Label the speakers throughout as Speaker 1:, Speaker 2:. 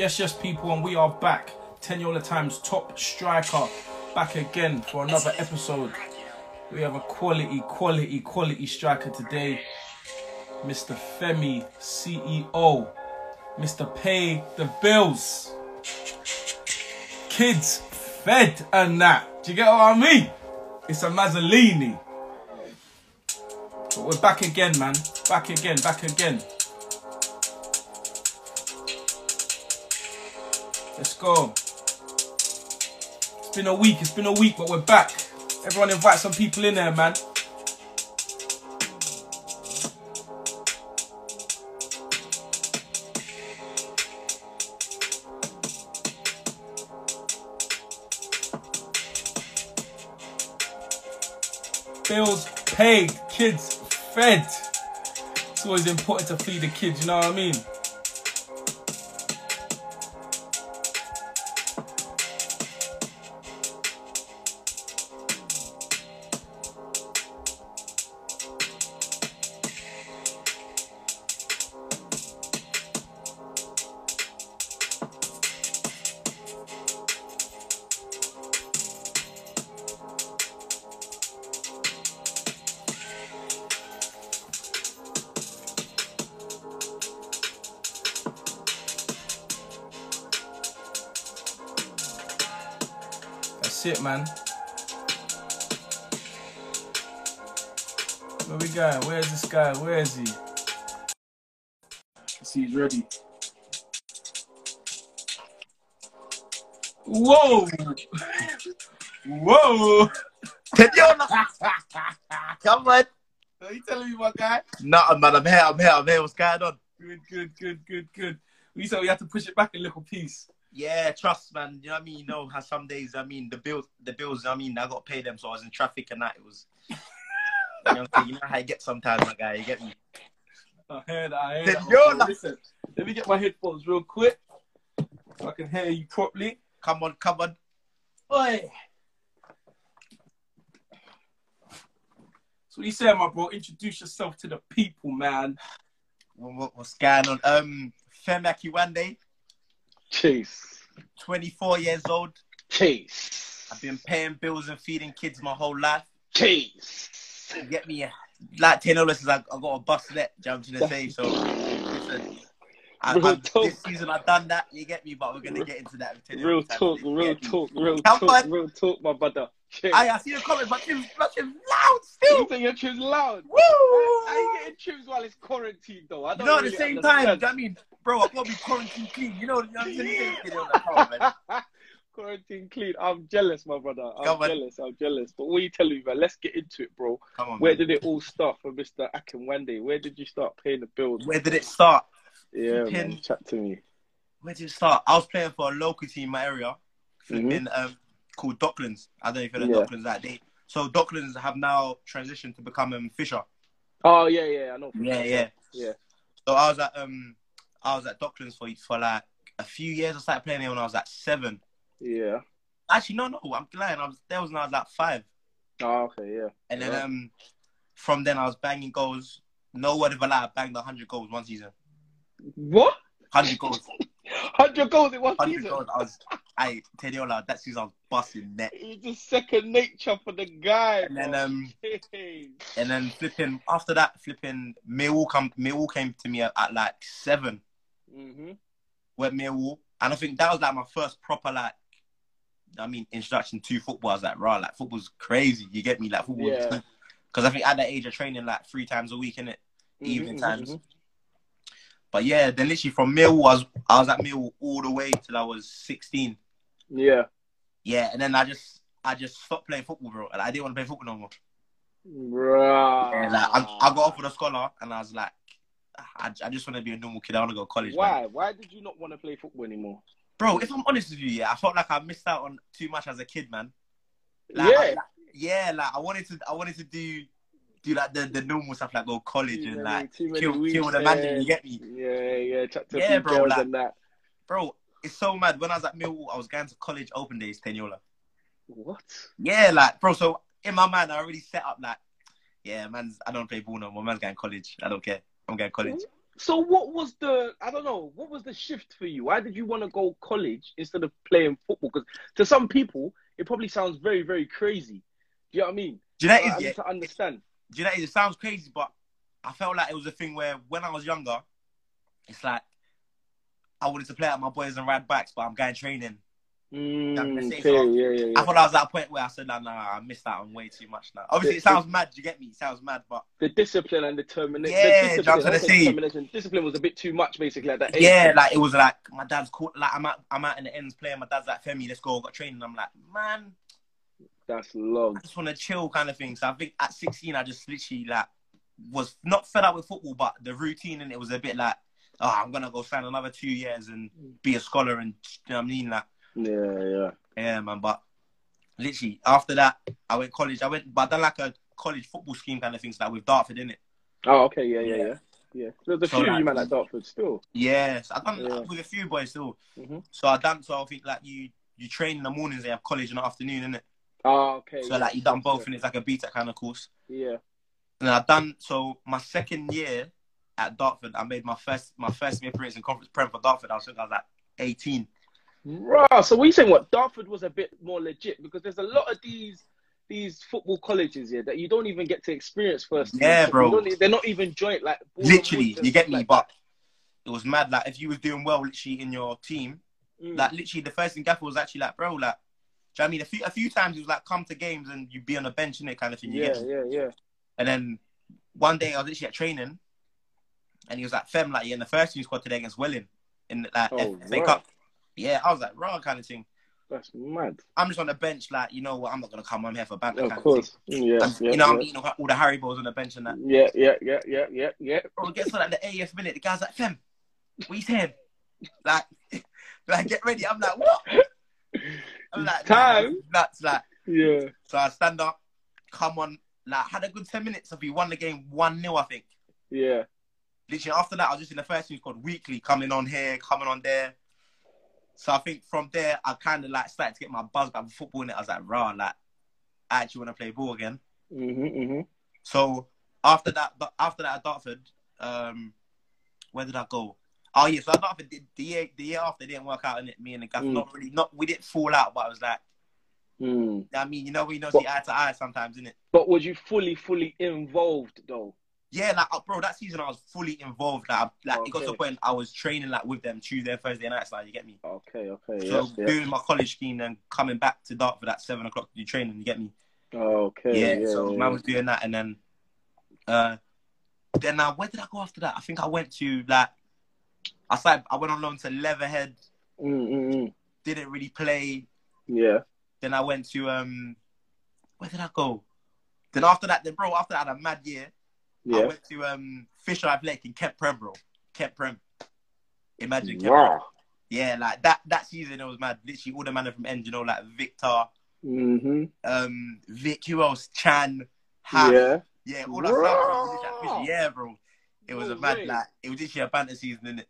Speaker 1: Yes, yes, people, and we are back. Teniola Times top striker back again for another episode. We have a quality, quality, quality striker today. Mr. Femi, CEO. Mr. Pay the Bills. Kids fed and that. Do you get what I mean? It's a Mazzolini. But we're back again, man. Back again, back again. Let's go. It's been a week, it's been a week, but we're back. Everyone invite some people in there, man. Bills paid, kids fed. It's always important to feed the kids, you know what I mean? That's it, man. Where we going? Where's this guy? Where is he? See, he's ready. Whoa! Whoa!
Speaker 2: Teniola! Come on.
Speaker 1: Are you telling me, my guy?
Speaker 2: Nah, man, I'm here, I'm here, I'm here. What's going on?
Speaker 1: Good, good, good, good, good. We said we had to push it back a little piece.
Speaker 2: Yeah, trust, man. You know what I mean? You know how some days, I mean, the bills, the bills, I mean, I got to pay them, so I was in traffic and that. It was, you know, you know how you get sometimes, my guy. You get me?
Speaker 1: I heard that. I heard
Speaker 2: Then
Speaker 1: that.
Speaker 2: you're
Speaker 1: Okay,
Speaker 2: like-
Speaker 1: Listen, let me get my headphones real quick so I can hear you properly.
Speaker 2: Come on, come on.
Speaker 1: Oi. So what you saying, my bro? Introduce yourself to the people, man.
Speaker 2: What, what- what's going on? Um, Femi Akinwande,
Speaker 3: Chase.
Speaker 2: 24 years old.
Speaker 3: Chase.
Speaker 2: I've been paying bills and feeding kids my whole life.
Speaker 3: Chase.
Speaker 2: You get me? Like Teniola says, I, I got a bust net, do you know what I'm trying to say? So, listen. I,
Speaker 3: Real
Speaker 2: I,
Speaker 3: talk.
Speaker 2: this season I've done that, you get me, but we're gonna get into that. with Teniola
Speaker 3: Real talk, real talk, real talk, real talk, my brother.
Speaker 2: I see the comments, but tunes, but tunes loud still.
Speaker 3: You think your tune's loud?
Speaker 2: Woo!
Speaker 3: How you getting tunes while it's quarantined though? I don't
Speaker 2: know, at the same time,
Speaker 3: understand.
Speaker 2: you what I mean, bro, I be quarantine clean. You know, you know what I'm saying? You on, man.
Speaker 3: Quarantine clean. I'm jealous, my brother. I'm
Speaker 2: Come on.
Speaker 3: jealous. I'm jealous. But what you telling me, man? Let's get into it, bro.
Speaker 2: Come on,
Speaker 3: Where
Speaker 2: man.
Speaker 3: did it all start for Mr. Akinwande? Where did you start paying the bills?
Speaker 2: Where did it start?
Speaker 3: Yeah, man. Chat to me.
Speaker 2: Where did it start? I was playing for a local team in my area,
Speaker 3: Mhm.
Speaker 2: in um, called Docklands. I don't know if you know
Speaker 3: Yeah.
Speaker 2: Docklands that day. So Docklands have now transitioned to become um, Fisher.
Speaker 3: Oh yeah, yeah. I know.
Speaker 2: Yeah, yeah.
Speaker 3: Yeah.
Speaker 2: So I was at um, I was at Docklands for for like a few years. I started playing there when I was like seven.
Speaker 3: Yeah.
Speaker 2: Actually, no, no, I'm lying. I was there was when I was like five.
Speaker 3: Oh, okay. Yeah.
Speaker 2: And then um, from then I was banging goals. No word of a lie, I banged 100 goals one season.
Speaker 3: What?
Speaker 2: 100 goals.
Speaker 3: Hundred goals in one
Speaker 2: 100
Speaker 3: season.
Speaker 2: goals. I was, I, Teniola, that season I was busting net.
Speaker 3: It's just second nature for the guy.
Speaker 2: And then, um, and then flipping, after that, flipping, Millwall, come, Millwall came to me at, at like seven.
Speaker 3: Mhm.
Speaker 2: Went Millwall. And I think that was like my first proper, like, I mean, introduction to football. I was like, rah, like, football's crazy. You get me? Like, football.
Speaker 3: Yeah.
Speaker 2: Because I think at that age of training like three times a week, innit?
Speaker 3: Mhm,
Speaker 2: Evening
Speaker 3: mhm,
Speaker 2: times. But yeah, then literally from Millwall, I was, I was at Millwall all the way till I was 16.
Speaker 3: Yeah.
Speaker 2: Yeah, and then I just, I just stopped playing football, bro. Like, I didn't want to play football no more.
Speaker 3: Right.
Speaker 2: Yeah, like, I, I got off with a scholar, and I was like, I, I just want to be a normal kid. I want to go to college. man.
Speaker 3: Why? Why did you not want to play football anymore?
Speaker 2: Bro, if I'm honest with you, yeah, I felt like I missed out on too much as a kid, man. Like,
Speaker 3: yeah.
Speaker 2: I- like, yeah, like I wanted to, I wanted to do, do like the, the normal stuff, like go college
Speaker 3: Too
Speaker 2: and like
Speaker 3: many
Speaker 2: kill, kill
Speaker 3: weeks
Speaker 2: a man.
Speaker 3: there.
Speaker 2: You get me,
Speaker 3: Yeah, yeah.
Speaker 2: Yeah,
Speaker 3: yeah,
Speaker 2: bro, like-
Speaker 3: and that.
Speaker 2: bro? It's so mad. When I was at Millwall, I was going to college open days, Teniola.
Speaker 3: What?
Speaker 2: Yeah, like bro. So in my mind, I already set up like, yeah, man's. I don't play ball no more. Man's going to college. I don't care. I'm going to college.
Speaker 3: So what was the I don't know what was the shift for you? Why did you want to go college instead of playing football? Because to some people it probably sounds very very crazy. Do you know what I mean?
Speaker 2: Do you know uh,
Speaker 3: I,
Speaker 2: what
Speaker 3: I
Speaker 2: it
Speaker 3: need
Speaker 2: is?
Speaker 3: to understand.
Speaker 2: Do you know it sounds crazy, but I felt like it was a thing where when I was younger, it's like I wanted to play at my boys and ride bikes, but I'm going training.
Speaker 3: Mm, okay,
Speaker 2: so.
Speaker 3: yeah, yeah,
Speaker 2: I thought I was at a point where I said, nah, nah, I missed out on way too much now. Obviously, it sounds mad. You get me? It sounds mad, but
Speaker 3: The discipline and determination.
Speaker 2: Yeah,
Speaker 3: the discipline,
Speaker 2: to the
Speaker 3: I won't say
Speaker 2: sea.
Speaker 3: determination. Discipline was a bit too much, basically, at that age.
Speaker 2: yeah, like it was like my dad's caught. Like I'm out, I'm out in the ends playing. My dad's like, Femi, let's go. I got training. I'm like, man,
Speaker 3: That's long.
Speaker 2: I just want to chill, kind of thing. So I think at 16, I just literally like was not fed up with football, but the routine and it was a bit like, oh, I'm gonna go sign another two years and be a scholar and you know what I mean, like.
Speaker 3: Yeah, yeah.
Speaker 2: Yeah, man. But literally after that, I went college. I went, but I done like a college football scheme kind of things, like with Dartford, in it.
Speaker 3: Oh, okay, yeah, yeah,
Speaker 2: Yeah.
Speaker 3: yeah. Yeah. There's a
Speaker 2: So,
Speaker 3: few of
Speaker 2: like-
Speaker 3: you man at Dartford still.
Speaker 2: Yes, I done
Speaker 3: Yeah.
Speaker 2: with a few boys still.
Speaker 3: Mhm.
Speaker 2: So I done. So I think like you, you train in the mornings, they have college in the afternoon, in it.
Speaker 3: Oh, okay.
Speaker 2: So
Speaker 3: yeah,
Speaker 2: like you done
Speaker 3: yeah,
Speaker 2: both, and it's like a BTEC kind of course.
Speaker 3: Yeah.
Speaker 2: And I done. So my second year at Dartford, I made my first my first appearance in conference prem for Dartford. I was, I was like 18.
Speaker 3: Right. So we saying what Dartford was a bit more legit because there's a lot of these these football colleges here that you don't even get to experience first.
Speaker 2: Yeah, bro.
Speaker 3: they're not even joint like
Speaker 2: Literally, you get me.
Speaker 3: like
Speaker 2: But it was mad. Like if you was doing well, literally in your team.
Speaker 3: Mm.
Speaker 2: like literally the first thing Gaffer was actually like, bro, like, you know what I mean? A few a few times he was like, come to games and you'd be on the bench in it kind of thing. You
Speaker 3: yeah,
Speaker 2: get
Speaker 3: yeah, yeah.
Speaker 2: And then one day I was literally at training, and he was like, "Fem, like you're in the first team squad today against Welling in like
Speaker 3: Oh,
Speaker 2: FA. Cup." Yeah, I was like, "Raw kind of thing."
Speaker 3: That's mad.
Speaker 2: I'm just on the bench, like you know what? I'm not gonna come. I'm here for.
Speaker 3: Of
Speaker 2: kind
Speaker 3: course.
Speaker 2: Of thing.
Speaker 3: Yeah, yeah,
Speaker 2: you know, I'm eating all the Harry Haribos on the bench and that.
Speaker 3: Yeah, yeah, yeah, yeah, yeah, yeah.
Speaker 2: Bro, it gets to like the 80th minute, the guy's like, "Fem, what you saying?" Like, like get ready. I'm like, "What?" I'm like,
Speaker 3: Time.
Speaker 2: That's. Like,
Speaker 3: Yeah.
Speaker 2: so I stand up, come on, like had a good ten minutes. If we won the game one 0 I think.
Speaker 3: Yeah.
Speaker 2: literally after that, I was just in the first team called weekly, coming on here, coming on there. So I think from there, I kind of like started to get my buzz back with football, and I was like, rah, like, I actually want to play ball again.
Speaker 3: Mm-hmm, mm-hmm.
Speaker 2: So after that, but after that at Dartford, um, where did I go? Oh yeah, so at Dartford, the, the year the year after it didn't work out, and it me and the guy
Speaker 3: Mm.
Speaker 2: not really, not we didn't fall out, but I was like,
Speaker 3: Mm.
Speaker 2: I mean, you know, we know
Speaker 3: But-
Speaker 2: see eye to eye sometimes, isn't it?
Speaker 3: But was you fully, fully involved though?
Speaker 2: Yeah, like uh, bro, that season I was fully involved. Like, I- like it got to
Speaker 3: Okay.
Speaker 2: a point I was training like with them Tuesday, and Thursday nights. Like, you get me?
Speaker 3: Okay, okay,
Speaker 2: So
Speaker 3: yeah.
Speaker 2: doing my college scheme and coming back to Dartford at seven o'clock to do training. You get me?
Speaker 3: Okay,
Speaker 2: yeah.
Speaker 3: yeah.
Speaker 2: so
Speaker 3: yeah.
Speaker 2: man was doing that, and then, uh, then uh, where did I go after that? I think I went to like, I started. I went on loan to Leatherhead.
Speaker 3: Mm, mm, mm.
Speaker 2: Didn't really play.
Speaker 3: Yeah.
Speaker 2: Then I went to um, where did I go? Then after that, then bro, after that, I had a mad year. I
Speaker 3: Yeah.
Speaker 2: went to um Fisher Athletic in Kent Prem, bro. Kent Prem. Imagine Kent Prem.
Speaker 3: Wow.
Speaker 2: Yeah, like that that season it was mad. Literally all the men from End, you know, like Victor,
Speaker 3: Mm-hmm.
Speaker 2: um, Vic, who else? Chan.
Speaker 3: Yeah.
Speaker 2: Yeah, all that stuff. bro, was literally at
Speaker 3: Raw.
Speaker 2: Fisher. Yeah, bro. It was
Speaker 3: No
Speaker 2: a mad
Speaker 3: way.
Speaker 2: like it was literally a banter season, innit?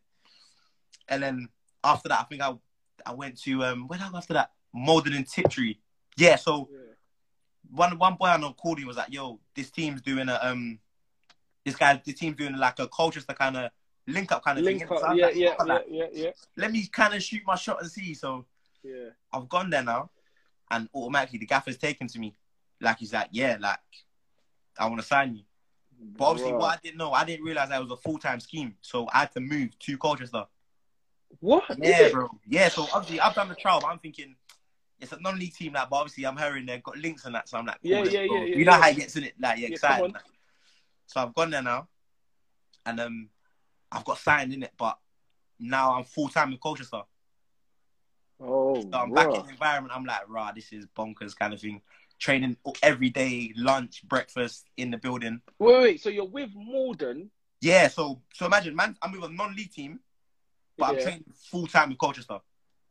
Speaker 2: And then after that, I think I I went to um where did I go after that? Maldon and Tiptree. Yeah, so
Speaker 3: Yeah.
Speaker 2: one one boy I know called me was like, "Yo, this team's doing a um, this guy, this team's doing like a Colchester kind of link up kind of
Speaker 3: Link
Speaker 2: thing."
Speaker 3: up.
Speaker 2: So
Speaker 3: Yeah,
Speaker 2: like,
Speaker 3: yeah,
Speaker 2: "Oh,
Speaker 3: yeah,
Speaker 2: like,
Speaker 3: yeah, yeah,
Speaker 2: Let me kind of shoot my shot and see. So
Speaker 3: yeah.
Speaker 2: I've gone there now, and automatically the gaffer's taken to me. Like he's like, "Yeah, like I want to sign you." But obviously,
Speaker 3: Bruh.
Speaker 2: what I didn't know, I didn't realize that was a full time scheme. So I had to move to Colchester.
Speaker 3: What?
Speaker 2: Yeah, bro. Yeah, so obviously I've done the trial, but I'm thinking it's a non-league team, like, but obviously I'm hearing they've got links and that, so I'm like, cool,
Speaker 3: Yeah, yeah, yeah, yeah,
Speaker 2: You know
Speaker 3: yeah.
Speaker 2: how it gets in it, like, you're
Speaker 3: Yeah,
Speaker 2: excited. like. So I've gone there now, and um, I've got signed in it, but now I'm full time with Colchester.
Speaker 3: Oh,
Speaker 2: So I'm back in the environment. I'm like, rah, this is bonkers kind of thing. Training every day, lunch, breakfast in the building.
Speaker 3: Wait, wait. So you're with Morden?
Speaker 2: Yeah, so so imagine, man, I'm with a non-league team, but I'm
Speaker 3: Yeah.
Speaker 2: training full time with Colchester.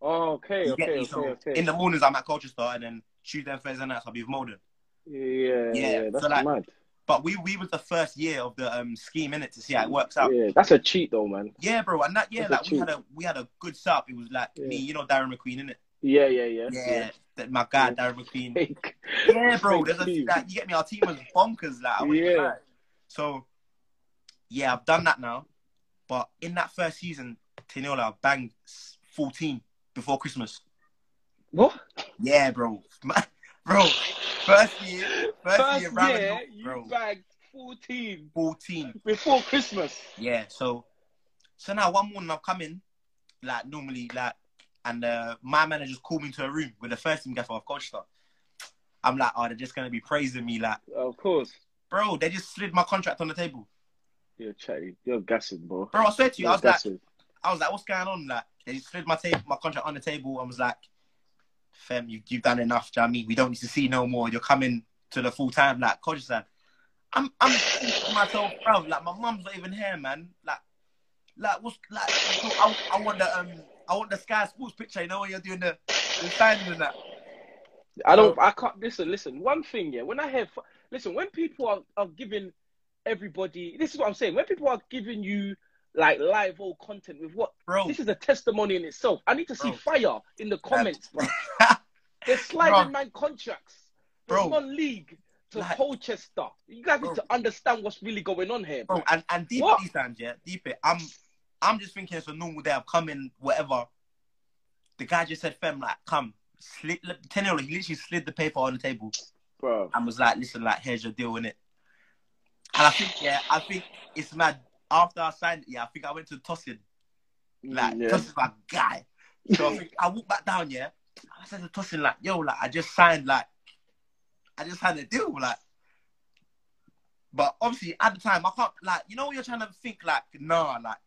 Speaker 3: Oh, okay,
Speaker 2: You
Speaker 3: okay, okay,
Speaker 2: So
Speaker 3: okay.
Speaker 2: in the mornings I'm at Colchester, and then Tuesday and Thursday nights I'll be with Maldon.
Speaker 3: Yeah, yeah,
Speaker 2: Yeah,
Speaker 3: that's
Speaker 2: so like-
Speaker 3: mad.
Speaker 2: But we we was the first year of the um scheme in it to see how it works out.
Speaker 3: Yeah, that's a cheat though, man.
Speaker 2: Yeah, bro, and that yeah,
Speaker 3: That's
Speaker 2: like we
Speaker 3: cheat.
Speaker 2: had a we had a good setup. It was like
Speaker 3: Yeah.
Speaker 2: me, you know, Darren McQueen in it.
Speaker 3: Yeah, yeah, yeah.
Speaker 2: Yeah, that my guy
Speaker 3: Yeah.
Speaker 2: Darren McQueen.
Speaker 3: Fake.
Speaker 2: Yeah, bro, there's a like, you get me. Our team was bonkers. Like, I
Speaker 3: Yeah.
Speaker 2: lie. So, yeah, I've done that now. But in that first season, Teniola banged 14 before Christmas.
Speaker 3: What?
Speaker 2: Yeah, bro. bro, first year, first,
Speaker 3: First
Speaker 2: year,
Speaker 3: year, you
Speaker 2: bro.
Speaker 3: bagged 14
Speaker 2: 14.
Speaker 3: before Christmas.
Speaker 2: Yeah, so so now one morning I've come in, like normally, like, and uh, my manager's called me into a room with the first team gaffer of Colchester. I'm like, oh, they're just gonna be praising me, like,
Speaker 3: Of course.
Speaker 2: bro, they just slid my contract on the table.
Speaker 3: You're chatty. You're gassing, bro.
Speaker 2: Bro, I swear to you, I was like. I was like, what's going on? Like, they just slid my table, my contract on the table. I was like, fam, you, you've done enough. Do you know what I mean? We don't need to see no more. You're coming to the full time, like, Colchester. I'm, I'm to myself, bro, like, my mum's not even here, man. Like, like, what's, like, I, I want the, um, I want the Sky Sports picture, you know, when you're doing the, the signing and that.
Speaker 3: I don't. I can't. Listen. Listen. One thing. Yeah. When I hear. Listen. When people are, are giving everybody. This is what I'm saying. When people are giving you like live old content with what.
Speaker 2: Bro,
Speaker 3: This is a testimony in itself. I need to see
Speaker 2: Bro.
Speaker 3: fire in the comments, bro. They're sliding
Speaker 2: Bro.
Speaker 3: man contracts.
Speaker 2: Bro.
Speaker 3: From one league to
Speaker 2: Like-
Speaker 3: Colchester. You guys
Speaker 2: Bro.
Speaker 3: need to understand what's really going on here, bro.
Speaker 2: bro, and, and deep
Speaker 3: What?
Speaker 2: these times, yeah, deep it. I'm, I'm just thinking it's a normal day. I've come in, whatever. The guy just said, fam, like, come. Slid, Teniola, he literally slid the paper on the table.
Speaker 3: Bro.
Speaker 2: and was like, listen, like, here's your deal in it. And I think, yeah, I think it's mad. After I signed it, yeah, I think I went to Tossin. Like,
Speaker 3: yeah.
Speaker 2: Tossin's my guy. So I think I walked back down, yeah. I said to Tossin, like, yo, like, I just signed, like, I just signed a deal, like. But obviously, at the time, I can't, like, you know, when you're trying to think, like, nah, like,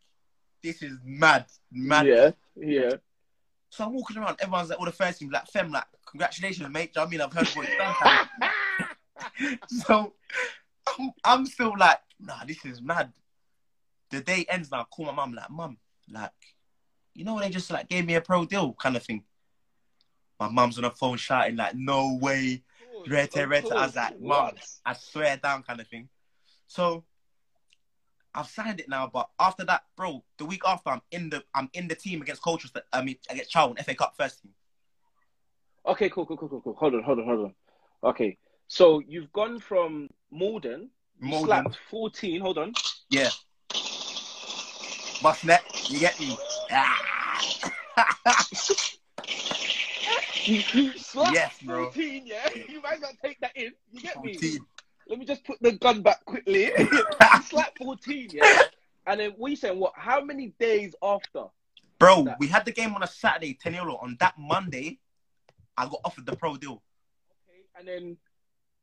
Speaker 2: this is mad, mad.
Speaker 3: Yeah. Yeah.
Speaker 2: So I'm walking around, everyone's like, all the first teams, like, fem, like, congratulations, mate. Do you know what I mean? I've heard what you've done. so I'm, I'm still like, nah, this is mad. The day ends now. I call my mum, like, mum, like, you know, they just like gave me a pro deal kind of thing. My mum's on the phone shouting, like, no way. Rete, rete. I was like, mum, I swear down kind of thing. So I've signed it now, but after that, bro, the week after I'm in the I'm in the team against Colchester, I mean against Charlton, FA Cup first team.
Speaker 3: Okay, cool, cool, cool, cool, cool. Hold on, hold on, hold on. Okay, so you've gone from Maldon, you
Speaker 2: Maldon.
Speaker 3: slapped 14, hold on.
Speaker 2: Yeah. Bust net, you get me? Ah. Yes, bro.
Speaker 3: 14, yeah? You might not take that in. You get me? Let me just put the gun back quickly. slapped 14, yeah? And then we saying what? How many days after?
Speaker 2: Bro,
Speaker 3: That-
Speaker 2: we had the game on a Saturday, 10 euro. On that Monday, I got offered the pro deal.
Speaker 3: Okay, and then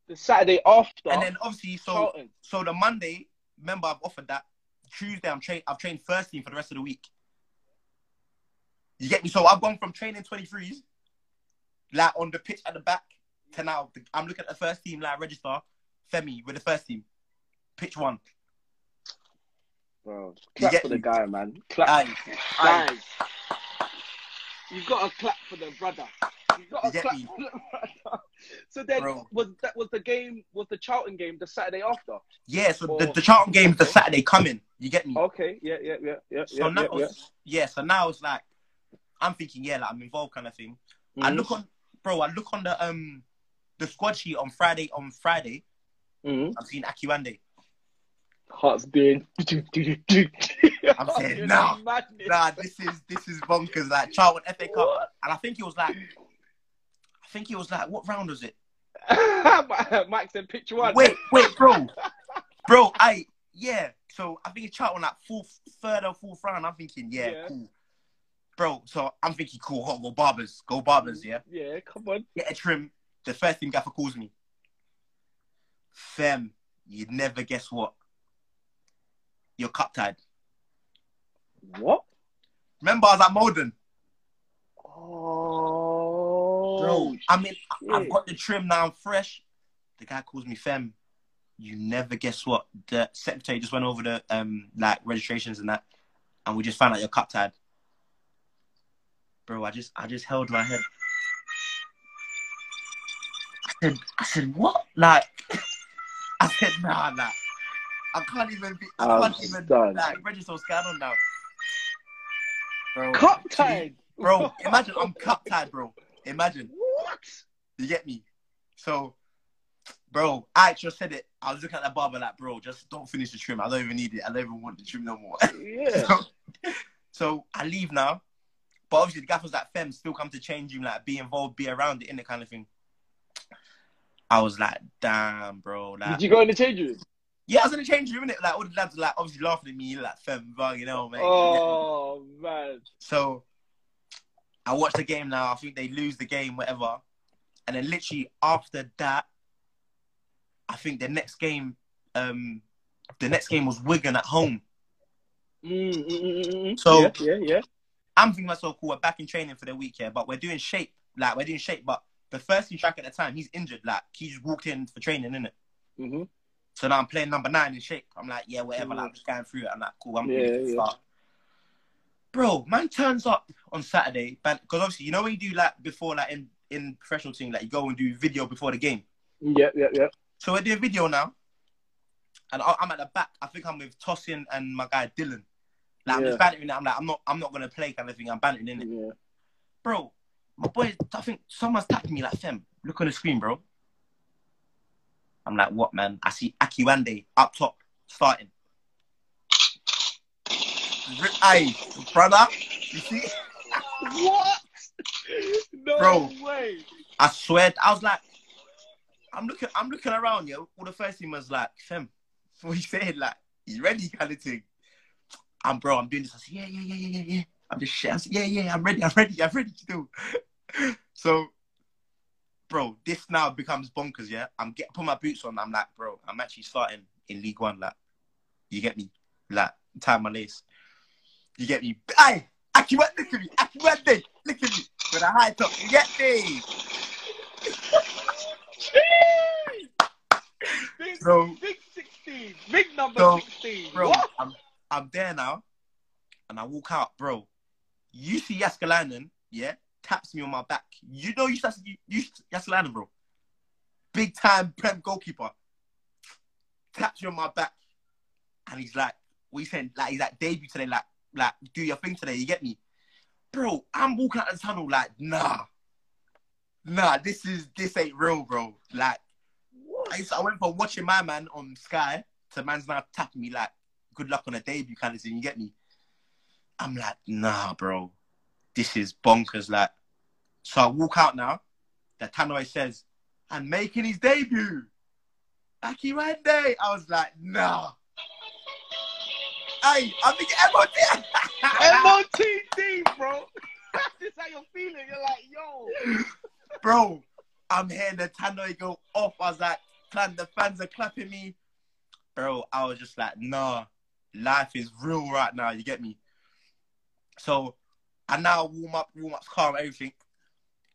Speaker 3: the Saturday after,
Speaker 2: And then obviously, so
Speaker 3: Charlton.
Speaker 2: so the Monday, remember I've offered that. Tuesday, I'm train I've trained first team for the rest of the week. You get me? So I've gone from training 23s, like on the pitch at the back, to now the- I'm looking at the first team like register, Femi with the first team, pitch one.
Speaker 3: Bro,
Speaker 2: You
Speaker 3: clap
Speaker 2: get
Speaker 3: for the guy, man. Clap.
Speaker 2: Aye. Aye.
Speaker 3: Guys, you got to clap for the brother. You got to clap
Speaker 2: me?
Speaker 3: for the brother. So then,
Speaker 2: Bro.
Speaker 3: was that was the game? Was the Charlton game the Saturday after?
Speaker 2: Yeah, so the,
Speaker 3: Oh.
Speaker 2: the Charlton game's the Saturday coming. You get me?
Speaker 3: Okay, yeah, yeah, yeah, yeah,
Speaker 2: So
Speaker 3: yeah,
Speaker 2: now,
Speaker 3: yeah, yeah.
Speaker 2: yeah, so now it's like I'm thinking, yeah, like I'm involved, kind of thing. I
Speaker 3: Mhm.
Speaker 2: look on, bro. I look on the um the squad sheet on Friday. On Friday,
Speaker 3: Mhm.
Speaker 2: I'm seeing Akinwande.
Speaker 3: Hearts doing.
Speaker 2: I'm saying, nah. Nah, this is this is bonkers. Like Charlton FA Cup,
Speaker 3: What?
Speaker 2: and I think it was like, I think it was like, what round was it?
Speaker 3: Mike said pitch one.
Speaker 2: Wait, wait, bro, bro, I yeah. So I think it's Charlton like fourth, third or fourth round. I'm thinking, yeah,
Speaker 3: Yeah.
Speaker 2: cool, bro. So I'm thinking, cool, hot, go barbers, go barbers, yeah.
Speaker 3: Mm, yeah, come on.
Speaker 2: get a trim. The first thing Gaffer calls me. Fem, you'd never guess what. You're cup tied.
Speaker 3: What?
Speaker 2: Remember, I was at Maldon.
Speaker 3: Oh,
Speaker 2: Bro, I mean, I've got the trim now, I'm fresh. The guy calls me Fem. You never guess what. The secretary just went over the um like registrations and that, and we just found out you're cup tied. Bro, I just I just held my head. I said I said what? Like I said nah nah. I can't even be I
Speaker 3: I'm
Speaker 2: can't even
Speaker 3: done.
Speaker 2: like register what's going on now. Bro,
Speaker 3: Cup tied.
Speaker 2: Bro, imagine I'm cup tied, bro. Imagine.
Speaker 3: What?
Speaker 2: You get me? So, bro, I just said it. I was looking at the barber like, bro, just don't finish the trim. I don't even need it. I don't even want the trim no more.
Speaker 3: Yeah.
Speaker 2: so, so I leave now. But obviously the gaffer's like, fem, still come to change you, like, be involved, be around it, in the kind of thing. I was like, damn, bro. Like,
Speaker 3: Did you go in the change room?
Speaker 2: Yeah, I was in the change room, innit? Like, all the lads were like, obviously laughing at me, like, fem, you know, mate.
Speaker 3: Oh man.
Speaker 2: So I watched the game now. I think they lose the game, whatever. And then literally after that, I think the next game, um, the next game was Wigan at home.
Speaker 3: Mm, mm, mm, mm, mm.
Speaker 2: So-
Speaker 3: yeah, yeah, yeah.
Speaker 2: I'm thinking myself, cool, we're back in training for the week here, but we're doing shape. Like we're doing shape, but the first team track at the time, he's injured. Like he just walked in for training, innit?
Speaker 3: hmm
Speaker 2: So now I'm playing number nine in shape. I'm like, yeah, whatever. Like, I'm just going through it. I'm like, cool. I'm
Speaker 3: Yeah,
Speaker 2: to
Speaker 3: yeah.
Speaker 2: start. Bro, man turns up on Saturday, because obviously you know when you do like before, like in in professional team, like you go and do video before the game.
Speaker 3: Yeah, yeah, yeah.
Speaker 2: So we're doing video now, and I- I'm at the back. I think I'm with Tossin and my guy Dylan. Like I'm
Speaker 3: Yeah.
Speaker 2: just bantering. it. I'm like, I'm not, I'm not gonna play kind of thing. I'm bantering in it,
Speaker 3: yeah.
Speaker 2: bro. My boy, I think someone's tapping me like, Fem, look on the screen, bro. I'm like, what, man? I see Akinwande up top starting. Hey, brother, you see?
Speaker 3: What? No
Speaker 2: Bro.
Speaker 3: way.
Speaker 2: I swear, I was like, I'm looking, I'm looking around, yo. All the first team was like, Fem, what he said, Like, you ready, kind of thing. I'm, bro, I'm doing this. I said, yeah, yeah, yeah, yeah, yeah, yeah. I'm just shit. I said, yeah, yeah, I'm ready, I'm ready, I'm ready still. so, bro, this now becomes bonkers, yeah. I'm get put my boots on. I'm like, bro, I'm actually starting in League One. Like, you get me? Like, tie my lace. You get me? Hey, Akinwande, look at me. Akinwande, look at me. With a high top. You get me?
Speaker 3: Big,
Speaker 2: Bro,
Speaker 3: big 16. Big number
Speaker 2: So,
Speaker 3: 16.
Speaker 2: bro,
Speaker 3: What?
Speaker 2: I'm I'm there now, and I walk out, bro. You see Jääskeläinen, yeah, taps me on my back. You know you you, you Jääskeläinen, bro. Big time prem goalkeeper. Taps me on my back, and he's like, "What you saying? Like he's like debut today, like like do your thing today. You get me, bro? I'm walking out the tunnel like, nah, nah. This is this ain't real, bro. Like? I, I went from watching my man on Sky to man's now tapping me like, good luck on a debut kind of thing. You get me? I'm like, nah, bro. This is bonkers. Like, so I walk out now. The Tannoy says, and making his debut. Akinwande. I was like, nah. Hey, I'm thinking MOT.
Speaker 3: MOTD, bro. this how you're feeling. You're like, yo.
Speaker 2: bro, I'm hearing the Tannoy go off. I was like, "Clan, the fans are clapping me. Bro, I was just like, nah, life is real right now. You get me? So I now warm up, warm up, car, everything.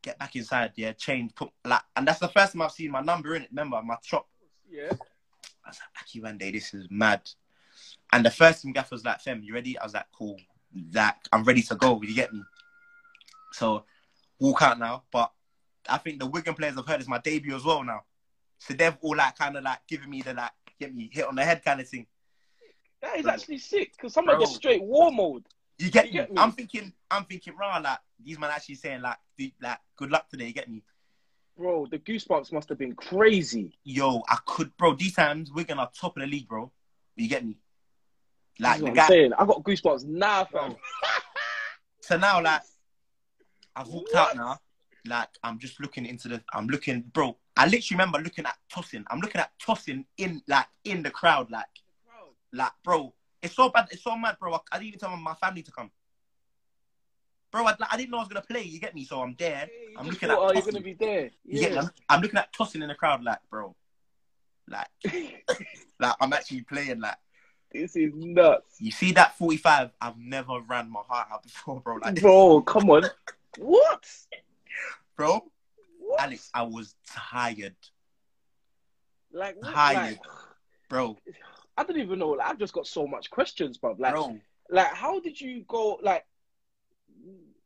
Speaker 2: Get back inside, yeah, change, put like, and that's the first time I've seen my number in it. Remember my shop?
Speaker 3: Yeah.
Speaker 2: I was like, Aki one day, this is mad. And the first team gaffer was like, Fem, you ready? I was like, cool. Like, I'm ready to go. You get me? So, walk out now. But I think the Wigan players have heard it's my debut as well now. So they've all like kind of like giving me the like, get me hit on the head kind of thing.
Speaker 3: That is
Speaker 2: Bro.
Speaker 3: actually sick because someone
Speaker 2: Bro.
Speaker 3: gets straight war mode.
Speaker 2: You get,
Speaker 3: You
Speaker 2: me?
Speaker 3: get me?
Speaker 2: I'm thinking, I'm thinking, rah, like, these men actually saying like, do- like, good luck today. You get me?
Speaker 3: Bro, the goosebumps must have been crazy.
Speaker 2: Yo, I could, bro, these times, we're gonna top of the league, bro. You get me? Like, the
Speaker 3: what I'm
Speaker 2: guy,
Speaker 3: saying. I got goosebumps now, fam.
Speaker 2: So now, like, I've walked
Speaker 3: What?
Speaker 2: out now. Like, I'm just looking into the. I'm looking, bro. I literally remember looking at Tossin. I'm looking at Tossin in, like, in the crowd, like, like, bro. It's so bad. It's so mad, bro. I, I didn't even tell my family to come. Bro, I, I didn't know I was gonna play. You get me? So I'm there. I'm looking at
Speaker 3: Oh, you're gonna be there.
Speaker 2: You?
Speaker 3: Yeah.
Speaker 2: I'm, I'm looking at Tossin in the crowd, like, bro. Like, like I'm actually playing. Like,
Speaker 3: this is nuts,
Speaker 2: you see that 45? I've never ran my heart out before, bro. Like,
Speaker 3: bro. Come on. What?
Speaker 2: bro.
Speaker 3: What?
Speaker 2: Alex, I was tired,
Speaker 3: like, what?
Speaker 2: tired.
Speaker 3: like,
Speaker 2: bro.
Speaker 3: I don't even know. Like, I've just got so much questions, bro. Like,
Speaker 2: bro,
Speaker 3: like, how did you go? Like,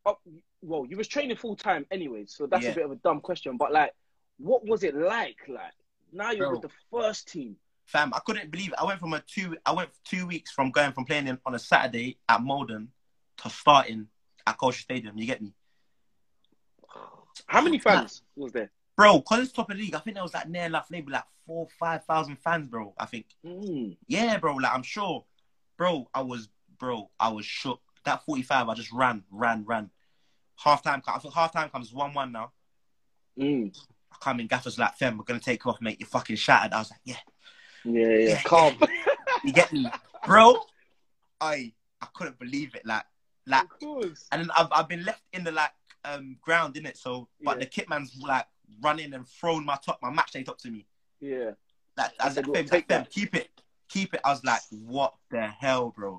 Speaker 3: up, well, you was training full time anyway, so that's
Speaker 2: Yeah.
Speaker 3: a bit of a dumb question. But like, what was it like? Like, now you're
Speaker 2: Bro.
Speaker 3: with the first team.
Speaker 2: fam, I couldn't believe it. I went from a two. I went two weeks from going from playing in, on a Saturday at Maldon to starting at Culture Stadium. You get me?
Speaker 3: How many fans was there?
Speaker 2: Bro, because it's top of the league, I think there was like near like maybe like four, five thousand fans, bro. I think.
Speaker 3: Mm.
Speaker 2: Yeah, bro. Like I'm sure, bro. I was, bro. I was shook. That 45, I just ran, ran, ran. Half time, I think half time comes one one now.
Speaker 3: Mm.
Speaker 2: I come in, Gaffer's like, Fem, we're gonna take off, mate. You're fucking shattered. I was like, yeah,
Speaker 3: Yeah, yeah.
Speaker 2: Yeah.
Speaker 3: Calm.
Speaker 2: you get me, bro. I I couldn't believe it. Like, like,
Speaker 3: of course.
Speaker 2: and then I've I've been left in the like um ground in it. So, but
Speaker 3: Yeah.
Speaker 2: the kit man's like running and throwing my top, my match day top to me.
Speaker 3: Yeah.
Speaker 2: Like, I
Speaker 3: said, take that."
Speaker 2: keep it, keep it. I was like, what the hell, bro?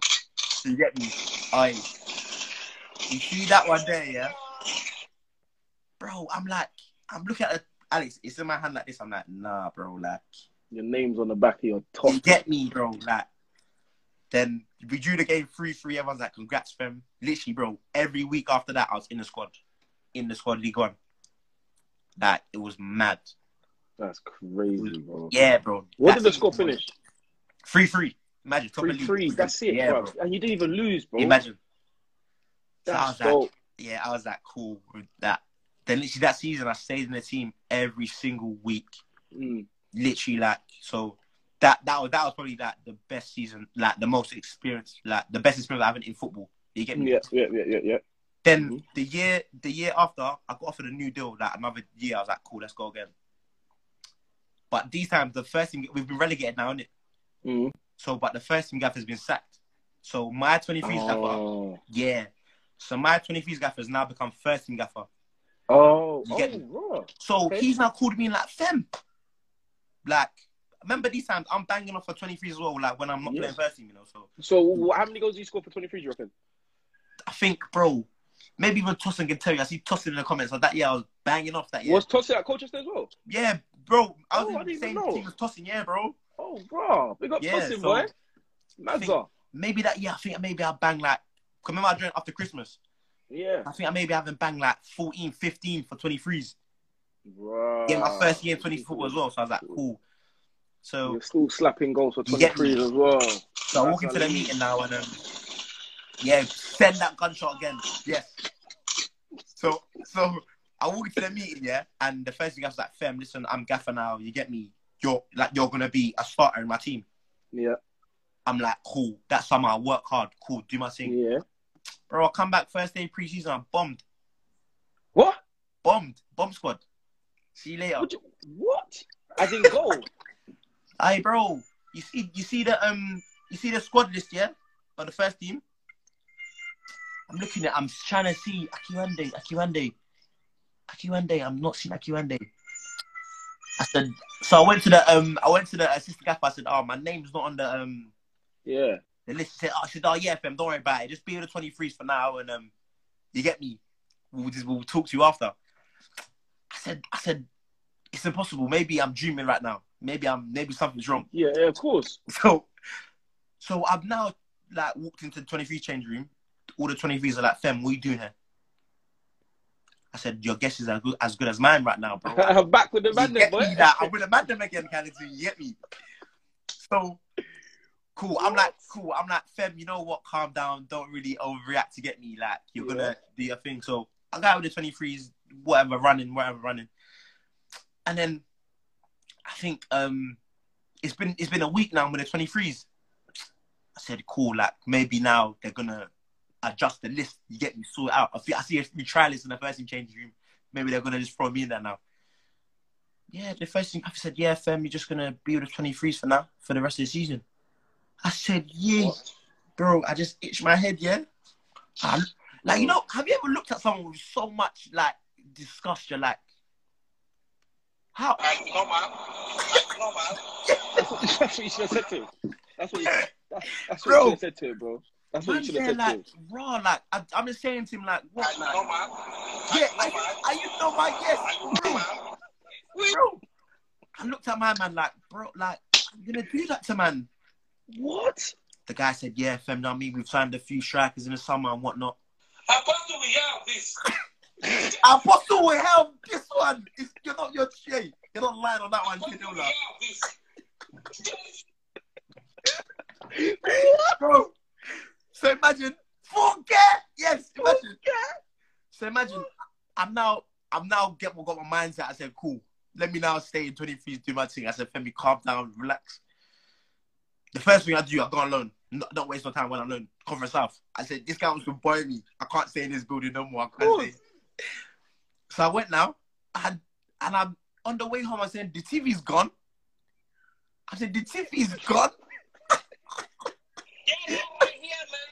Speaker 2: You get me? I. You see that one there, yeah? Bro, I'm like, I'm looking at it, Alex. It's in my hand like this. I'm like, nah, bro. Like,
Speaker 3: Your name's on the back of your top.
Speaker 2: you get me, bro. Like, then we drew the game three three. Everyone's like, congrats, fam. Literally, bro. Every week after that, I was in the squad, in the squad league one. Like, it was mad.
Speaker 3: That's crazy, bro.
Speaker 2: Yeah, bro.
Speaker 3: What did the score finish?
Speaker 2: Three three. Imagine top of
Speaker 3: Three
Speaker 2: league.
Speaker 3: three. That's it,
Speaker 2: yeah,
Speaker 3: bro. And you didn't even lose, bro.
Speaker 2: Imagine. So I
Speaker 3: That's
Speaker 2: was like, yeah, I was like, cool with that. Then literally that season, I stayed in the team every single week.
Speaker 3: Mm.
Speaker 2: Literally, like, so that that was that was probably like the best season, like the most experience, like the best experience I've had in football. You get me?
Speaker 3: Yeah, yeah, yeah, yeah, yeah.
Speaker 2: Then
Speaker 3: Mhm.
Speaker 2: the year the year after, I got offered a new deal. Like another year, I was like, cool, let's go again. But these times, the first team we've been relegated now, is
Speaker 3: Mm.
Speaker 2: So, but the first team gaffer has been sacked. So my 23's gaffer,
Speaker 3: Oh,
Speaker 2: yeah. So my 23's gaffer has now become first team gaffer.
Speaker 3: oh,
Speaker 2: You get
Speaker 3: oh?
Speaker 2: So
Speaker 3: Okay.
Speaker 2: he's now called me like fem. Like, remember these times I'm banging off for 23 as well. Like when I'm not
Speaker 3: Yeah.
Speaker 2: playing first team, you know. So
Speaker 3: So, how many goals did you score for 23, do you reckon?
Speaker 2: I think, bro, maybe even Tossin can tell you. I see Tossin in the comments. Like that year, I was banging off that year.
Speaker 3: Was Tosse at Colchester as well?
Speaker 2: Yeah, bro. I was
Speaker 3: Oh, I
Speaker 2: the same
Speaker 3: know.
Speaker 2: team as Tossin. Yeah, bro.
Speaker 3: Oh, bro. Big up
Speaker 2: Yeah,
Speaker 3: Tosse,
Speaker 2: so-
Speaker 3: boy. Mazza.
Speaker 2: Maybe that year, I think maybe I banged like. Remember I drank after Christmas.
Speaker 3: Yeah.
Speaker 2: I think I maybe haven't banged like 14, 15 for 23s.
Speaker 3: Bro.
Speaker 2: Yeah, my first year in 20 football as well. So I was like, cool. So
Speaker 3: You're still slapping goals for
Speaker 2: You get me?
Speaker 3: 23s as well.
Speaker 2: So I walk into the meeting now and um, yeah, send that gunshot again. Yes. So so I walk into the meeting, yeah, and the first thing I was like, Fem, listen, I'm gaffer now. You get me? You're like you're gonna be a starter in my team.
Speaker 3: Yeah.
Speaker 2: I'm like, cool. That summer I work hard. Cool, do my thing.
Speaker 3: Yeah.
Speaker 2: Bro, I come back first day preseason, I'm bombed.
Speaker 3: What?
Speaker 2: Bombed. Bomb squad. See you later.
Speaker 3: What? You, what? As in goal?
Speaker 2: Hey bro, you see you see the um you see the squad list, yeah? For the first team. I'm looking at I'm trying to see Akinwande, Akinwande. Akinwande, I'm not seeing Akinwande. I said so I went to the um I went to the assistant gaffer, I said, Oh my name's not on the um
Speaker 3: yeah.
Speaker 2: the list. He said, oh, I said, Oh yeah, fam, don't worry about it. Just be with the 23s for now and um you get me. We'll just we'll talk to you after. I said I said it's impossible. Maybe I'm dreaming right now. Maybe I'm maybe something's wrong.
Speaker 3: Yeah, yeah, of course.
Speaker 2: So, so I've now like walked into the 23 change room. All the 23s are like, "Fem, what are you doing here?" I said, "Your guess is as good as, good as mine right now, bro."
Speaker 3: I'm back with the man, boy.
Speaker 2: I'm with the man again, thing. You get me? So cool. I'm like, cool. I'm like, Fem, you know what? Calm down. Don't really overreact to get me. Like, you're
Speaker 3: Yeah.
Speaker 2: gonna do your thing. So I got with the 23s, whatever, running, whatever, running. And then I think um it's been it's been a week now with the 23s. I said, cool. Like maybe now they're gonna adjust the list. You get me, sort out. I, feel, I see a few trialists in the first team changing room. Maybe they're gonna just throw me in there now. Yeah, the first thing I said, yeah, fam, you're just gonna be with the 23s for now, for the rest of the season. I said, yeah,
Speaker 3: What?
Speaker 2: bro. I just itched my head, yeah. I, like you know, have you ever looked at someone with so much like disgust? You're like, how?
Speaker 3: That's what, that's what you should have said to him. That's what you, that's, that's what
Speaker 2: Bro.
Speaker 3: you should have said to him, bro. That's what you
Speaker 2: Man
Speaker 3: should have
Speaker 2: there,
Speaker 3: to
Speaker 2: like raw, like I, I'm just saying to him, like, what? Like, yeah, I, I used know my yes, bro. bro. I looked at my man like, bro, like, I'm gonna do that to man.
Speaker 3: What?
Speaker 2: The guy said, yeah, fam, know I mean, we've signed a few strikers in the summer and whatnot.
Speaker 4: Apostle, we have this.
Speaker 2: Apostle will help this one. It's, you're not your shade. You're not lying on that one,
Speaker 4: Apostle, we
Speaker 2: Kinola.
Speaker 4: have this.
Speaker 2: Bro. So imagine, forget. Yes, imagine. So imagine, I'm now, I'm now get what got my mindset. I said, cool. let me now stay in 23, do my thing. I said, Femi, calm down, relax. The first thing I do, I go on loan. No, don't waste no time when I'm alone. Conference South. I said, this guy wants to boy me. I can't stay in this building no more. I can't stay. So I went now, and, and I'm on the way home. I said, the TV's gone. I said, the TV's gone.
Speaker 4: Get him right here, man.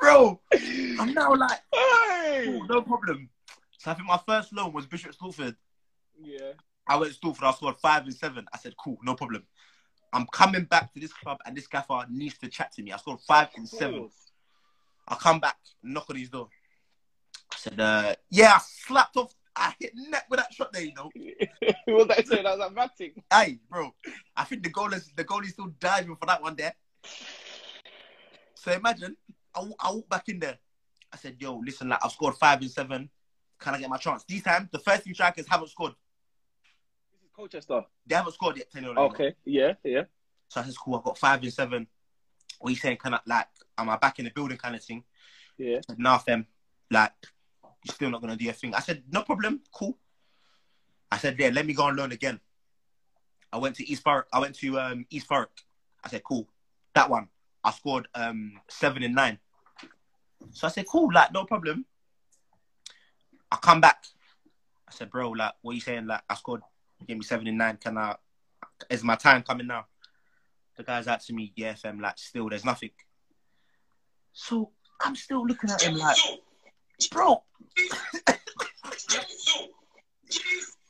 Speaker 2: Bro, I'm now like,
Speaker 3: Hey!
Speaker 2: no problem. So I think my first loan was Bishop Stortford.
Speaker 3: Yeah.
Speaker 2: I went to Stortford, I scored five and seven. I said, cool, no problem. I'm coming back to this club and this gaffer needs to chat to me. I scored five and seven. I come back, knock on his door. I said, uh, yeah, I slapped off, I hit net with that shot there, you know.
Speaker 3: Who was that saying? That was Matic.
Speaker 2: Hey, bro, I think the goal is the goalie's still diving for that one there. So imagine, I, wa- I walk back in there. I said, yo, listen, like I've scored five and seven. Can I get my chance? These time, the first team strikers haven't scored.
Speaker 3: This is Colchester.
Speaker 2: They haven't scored yet. 10
Speaker 3: Okay. Yeah. Yeah.
Speaker 2: So I said, cool, I've got five and seven. What are you saying? Can I, like, am I back in the building kind of thing?
Speaker 3: Yeah.
Speaker 2: I said, nah, fam, like, you're still not going to do your thing. I said, no problem, cool. I said, yeah, let me go on loan again. I went to East Forest. I went to um, East Forest. I said, cool. That one, I scored um, seven and nine. So I said, cool, like, no problem. I come back. I said, bro, like, what are you saying? Like, I scored, you gave me seven and nine. Can I, is my time coming now? The guy's out to me, yeah, fam, like, still, there's nothing. So I'm still looking at him like, bro,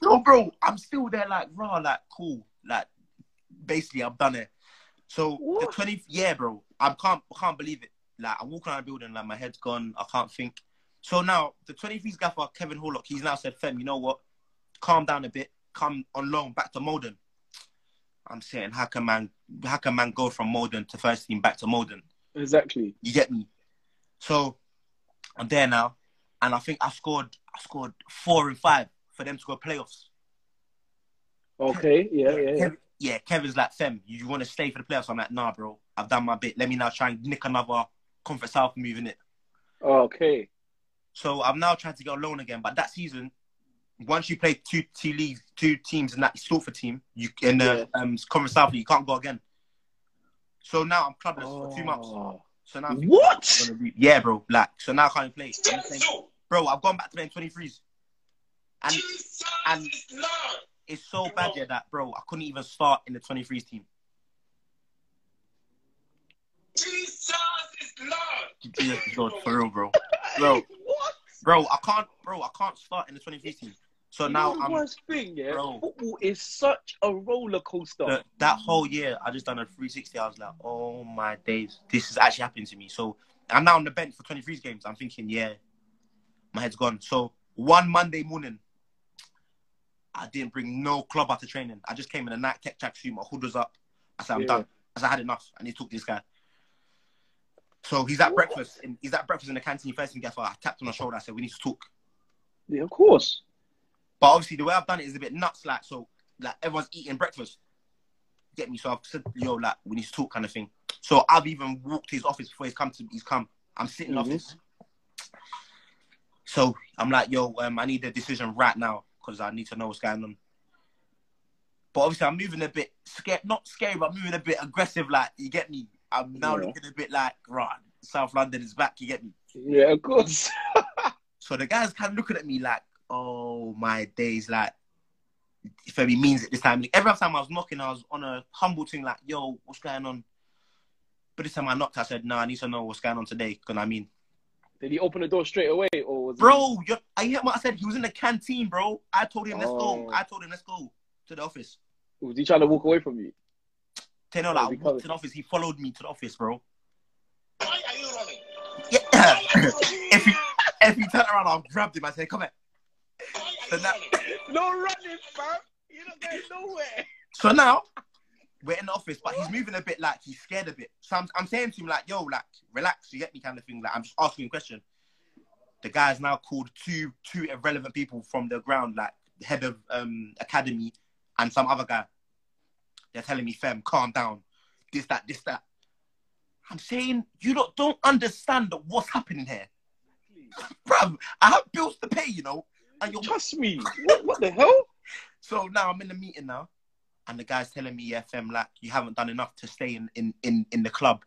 Speaker 2: no, bro, I'm still there, like, raw, like, cool, like, basically, I've done it. So
Speaker 3: What?
Speaker 2: the 20th, yeah, bro, I can't, I can't believe it. Like, I'm walking around the building, like, my head's gone, I can't think. So now, the 23's gaffer, Kevin Horlock, he's now said, Fem, you know what? Calm down a bit, come on loan back to Maldon. I'm saying, how can man, how can man go from Maldon to first team back to Maldon?
Speaker 3: Exactly.
Speaker 2: You get me? So I'm there now, and I think I scored I scored four and five for them to go playoffs.
Speaker 3: Okay. Yeah. Yeah. Yeah.
Speaker 2: Yeah, Kevin's like, Fem, you want to stay for the playoffs? I'm like, nah, bro, I've done my bit. Let me now try and nick another conference south move in it.
Speaker 3: Okay.
Speaker 2: So I'm now trying to get a loan again. But that season, once you play two two leagues, two teams in that Stortford team, you in the um, conference south, you can't go again. So now I'm clubless for two months.
Speaker 3: Oh.
Speaker 2: So now I'm
Speaker 3: What?
Speaker 2: I'm gonna be- yeah, bro, like so now I can't play. Saying, bro, I've gone back to playing 23s. And
Speaker 4: Jesus
Speaker 2: and-
Speaker 4: Lord.
Speaker 2: it's so bad yeah, that, bro, I couldn't even start in the 23s team.
Speaker 4: Jesus is
Speaker 2: Jesus Lord, for real, bro. Bro,
Speaker 3: What?
Speaker 2: bro, I can't, bro, I can't start in the 23s team. So
Speaker 3: You
Speaker 2: now I'm
Speaker 3: worst thing, yeah.
Speaker 2: Bro.
Speaker 3: Football is such a roller coaster.
Speaker 2: the, that whole year, I just done a 360. I was like, oh my days, this is actually happening to me. So I'm now on the bench for 23s games. I'm thinking, yeah, my head's gone. So one Monday morning, I didn't bring no club after training. I just came in a Nike Tech tracksuit, my hood was up. I said, I'm
Speaker 3: Yeah.
Speaker 2: done. I said, I had enough. I need to talk to this guy. So he's at breakfast. In, he's at breakfast in the canteen. First thing gaffer, I tapped on the shoulder. I said, we need to talk.
Speaker 3: Yeah, of course.
Speaker 2: But obviously, the way I've done it is a bit nuts. Like, so, like everyone's eating breakfast. Get me? So I've said, yo, like we need to talk, kind of thing. So I've even walked to his office before he's come to. He's come. I'm sitting in
Speaker 3: Mhm.
Speaker 2: office. So I'm like, yo, um, I need a decision right now because I need to know what's going on. But obviously, I'm moving a bit scared, not scary, but moving a bit aggressive. Like, you get me? I'm now
Speaker 3: Yeah.
Speaker 2: looking a bit like, right, South London is back. You get me?
Speaker 3: Yeah, of course.
Speaker 2: So the guy's kind of looking at me like, oh my days, like, if he means it this time. Every time I was knocking, I was on a humble thing, like, yo, what's going on? But this time I knocked, I said, no, I need to know what's going on today. Because I mean,
Speaker 3: Did he open the door straight away, or was
Speaker 2: bro, you're, I hear what I said. He was in the canteen, bro. I told him, let's
Speaker 3: Oh.
Speaker 2: go. I told him, let's go to the office.
Speaker 3: Was he trying to walk away from you?
Speaker 2: Tell you,
Speaker 3: Oh,
Speaker 2: like, I walked
Speaker 3: covered
Speaker 2: to the office. He followed me to the office, bro.
Speaker 4: Why are you running?
Speaker 2: Yeah.
Speaker 4: You
Speaker 2: if he if he turned around, I grabbed him. I said, come here. So now-
Speaker 3: No running, fam. You're not going nowhere.
Speaker 2: So now we're in the office, but he's moving a bit like he's scared a bit. So I'm, I'm saying to him like, "Yo, like, relax, you get me," kind of thing. Like I'm just asking a question. The guy's now called two two irrelevant people from the ground, like the head of um academy and some other guy. They're telling me, "Fem, calm down. This, that, this, that." I'm saying you don't don't understand what's happening here, bruv. I have bills to pay, you know. and you're
Speaker 3: Trust me. What, what the hell?
Speaker 2: So now I'm in the meeting now, and the guy's telling me, "Yeah, fam, like you haven't done enough to stay in in in, in the club."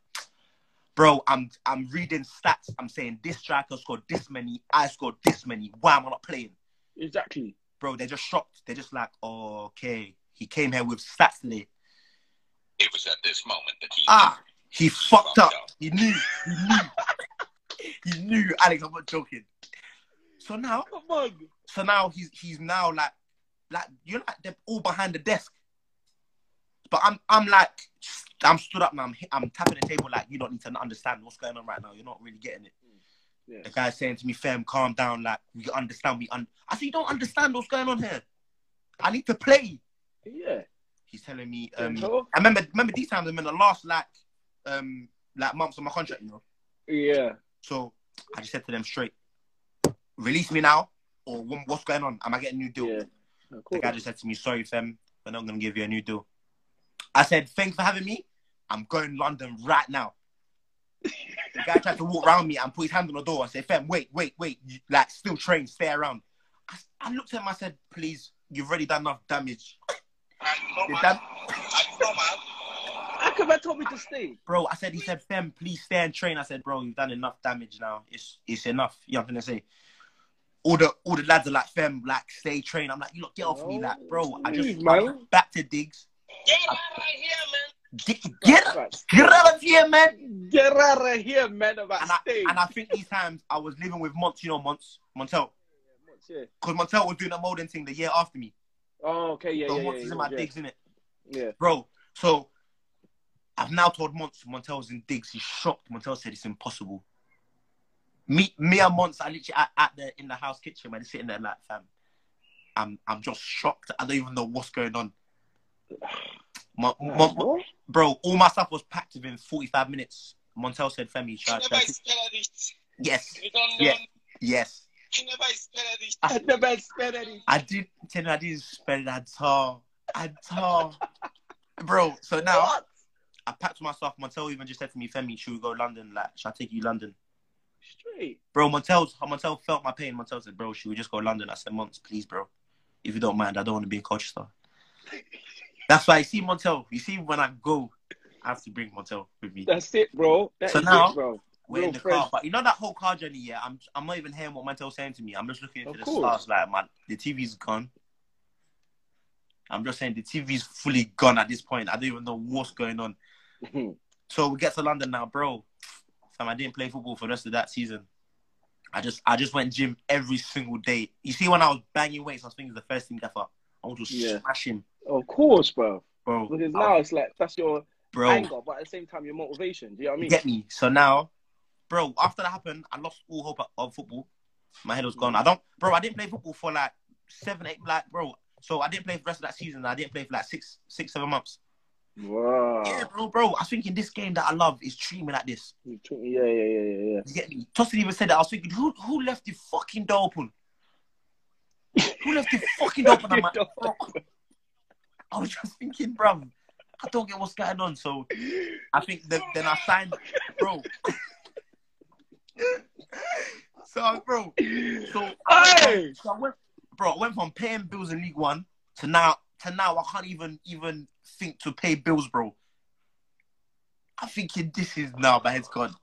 Speaker 2: Bro, I'm I'm reading stats. I'm saying this striker scored this many. I scored this many. Why am I not playing?
Speaker 3: Exactly.
Speaker 2: Bro, they're just shocked. They're just like, oh, "Okay, he came here with stats today."
Speaker 4: It was at this moment that he
Speaker 2: Ah, he fucked up. He knew. He knew. he knew. Alex, I'm not joking. So now, so now he's he's now like like you're like they're all behind the desk. But I'm I'm like I'm stood up now. I'm I'm tapping the table like you don't need to understand what's going on right now. You're not really getting it.
Speaker 3: Yes.
Speaker 2: The guy's saying to me, "Fam, calm down. Like we understand. We un-. I said, "You don't understand what's going on here. I need to play."
Speaker 3: Yeah.
Speaker 2: He's telling me. Um, I remember remember these times I'm in the last like um like months of my contract. You know.
Speaker 3: Yeah.
Speaker 2: So I just said to them straight, release me now, or what's going on? Am I getting a new deal?
Speaker 3: Yeah.
Speaker 2: The guy just said to me, sorry, fam, we're not going to give you a new deal. I said, thanks for having me. I'm going London right now. the guy tried to walk around me and put his hand on the door and say, fam, wait, wait, wait. You, like, still train, stay around. I, I looked at him, I said, please, you've already done enough damage.
Speaker 4: I know,
Speaker 2: The
Speaker 4: man.
Speaker 2: dam-
Speaker 4: I know, man.
Speaker 3: How come I told me to stay?
Speaker 2: Bro, I said, he said, fam, please stay and train. I said, bro, you've done enough damage now. It's it's enough. You know what I'm going to say? All the all the lads are like, Fem, like, stay train. I'm like, you look, get off me. Like, bro, I just
Speaker 3: Leave, man.
Speaker 2: back to digs.
Speaker 4: Get out right here, man.
Speaker 2: Get, get,
Speaker 3: Right.
Speaker 2: get out of here, man.
Speaker 3: Get out of here, man. About
Speaker 2: And I, and I think these times I was living with Mont, you know, Mont, Montel.
Speaker 3: Yeah.
Speaker 2: Because Montel was doing a molding thing the year after me.
Speaker 3: Oh, okay. Yeah.
Speaker 2: so
Speaker 3: yeah,
Speaker 2: Mont
Speaker 3: yeah,
Speaker 2: is
Speaker 3: yeah,
Speaker 2: in my
Speaker 3: yeah.
Speaker 2: digs, innit?
Speaker 3: Yeah.
Speaker 2: Bro, so I've now told Mont Montel's in digs. He's shocked. Montel said it's impossible. Me, me and Mont are literally at, at the in the house kitchen, man, sitting there like, fam. I'm I'm just shocked. I don't even know what's going on. Mon-
Speaker 3: Nah,
Speaker 2: Mon-
Speaker 3: bro.
Speaker 2: bro, all my stuff was packed within 45 minutes. Montel said, Femi,
Speaker 4: You
Speaker 2: should I-
Speaker 4: never
Speaker 2: should I-
Speaker 4: expect this.
Speaker 2: yes,
Speaker 4: You don't know.
Speaker 2: Yeah. yes.
Speaker 4: You never expect this.
Speaker 3: I never spent any.
Speaker 2: I did tell you I didn't spend at all. At all. Bro, so now
Speaker 3: What?
Speaker 2: I packed myself. Montel even just said to me, Femi, should we go London? Like, should I take you London?
Speaker 3: Straight.
Speaker 2: Bro, Montel, Montel felt my pain. Montel said, bro, should we just go London? I said, Monts, please, bro. If you don't mind, I don't want to be in star." That's why you see Montel. You see, when I go, I have to bring Montel with me.
Speaker 3: That's it, bro. That's
Speaker 2: So now-
Speaker 3: it, bro.
Speaker 2: We're
Speaker 3: real
Speaker 2: in the
Speaker 3: friends.
Speaker 2: car, but you know that whole car journey. Yeah, I'm I'm not even hearing what Montel's saying to me. I'm just looking into
Speaker 3: Of
Speaker 2: the
Speaker 3: course.
Speaker 2: stars. Like, man, the TV's gone. I'm just saying the TV's fully gone at this point. I don't even know what's going on. So we get to London now, bro. Fam, I didn't play football for the rest of that season. I just I just went gym every single day. You see, when I was banging weights, I was thinking the first thing ever. I want to
Speaker 3: Yeah.
Speaker 2: smash him,
Speaker 3: of course, bro.
Speaker 2: bro.
Speaker 3: Because
Speaker 2: I-
Speaker 3: now it's like that's your
Speaker 2: bro,
Speaker 3: anger, but at the same time your motivation. Do you know what I mean?
Speaker 2: get me. So now, bro, after that happened, I lost all hope of football. My head was gone. I don't, bro. I didn't play football for like seven, eight, like, bro. So I didn't play for the rest of that season. I didn't play for like six, six, seven months.
Speaker 3: Wow.
Speaker 2: Yeah, bro, bro. I was thinking this game that I love is treating me like this.
Speaker 3: Yeah, yeah, yeah, yeah, yeah.
Speaker 2: You get me? Tossin even said that. I was thinking, who who left the fucking door open? who left the fucking door open? I'm like, bro. I was just thinking, bro. I don't get what's going on. So I think that then I signed, bro. So, bro. So,
Speaker 3: Hey!
Speaker 2: so I went, bro. I went from paying bills in League One to now to now. I can't even even think to pay bills, bro. I'm thinking this is now my head's gone.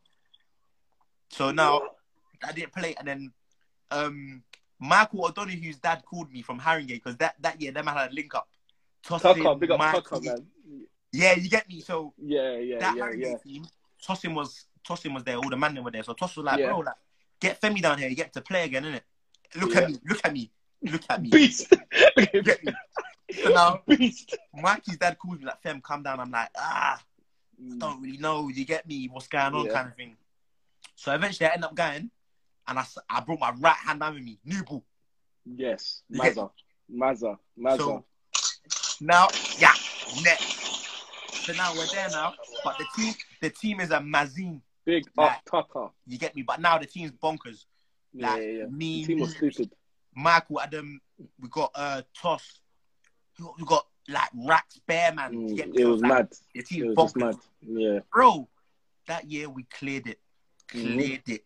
Speaker 2: So now I didn't play, and then um Michael O'Donoghue's dad called me from Haringey because that that year them had a link up. Tossin,
Speaker 3: Tucker, big up
Speaker 2: Michael-
Speaker 3: Tucker, man.
Speaker 2: Yeah, you get me. So
Speaker 3: Yeah, yeah,
Speaker 2: that
Speaker 3: yeah,
Speaker 2: Haringey
Speaker 3: yeah.
Speaker 2: team, Tossin was Tossin was there, all the man were there. So Toss was like,
Speaker 3: Yeah.
Speaker 2: bro, like, get Femi down here, you get to play again, innit? Look
Speaker 3: Yeah.
Speaker 2: at me, look at me, look at me.
Speaker 3: Beast.
Speaker 2: Get me? So now
Speaker 3: Beast.
Speaker 2: Mikey's dad calls me like, Fem, calm down. I'm like, ah, I don't really know. You get me? What's going on?
Speaker 3: Yeah.
Speaker 2: Kind of thing. So eventually I end up going and I, I brought my right hand down with me, new ball.
Speaker 3: Yes, Mazza, Mazza, Mazza.
Speaker 2: So now, yeah, next. So now we're there now, but the team, the team is a Mazine.
Speaker 3: Big
Speaker 2: Like-
Speaker 3: up Tucker.
Speaker 2: You get me? But now the team's bonkers.
Speaker 3: Yeah,
Speaker 2: Like
Speaker 3: yeah, yeah.
Speaker 2: me,
Speaker 3: The team was stupid.
Speaker 2: Michael Adam, we got uh Toss, we got, like Rax Bearman.
Speaker 3: Mm, it was
Speaker 2: like,
Speaker 3: mad.
Speaker 2: The
Speaker 3: It
Speaker 2: team's
Speaker 3: was
Speaker 2: bonkers.
Speaker 3: mad. Yeah.
Speaker 2: bro. That year we cleared it,
Speaker 3: Mhm.
Speaker 2: cleared it.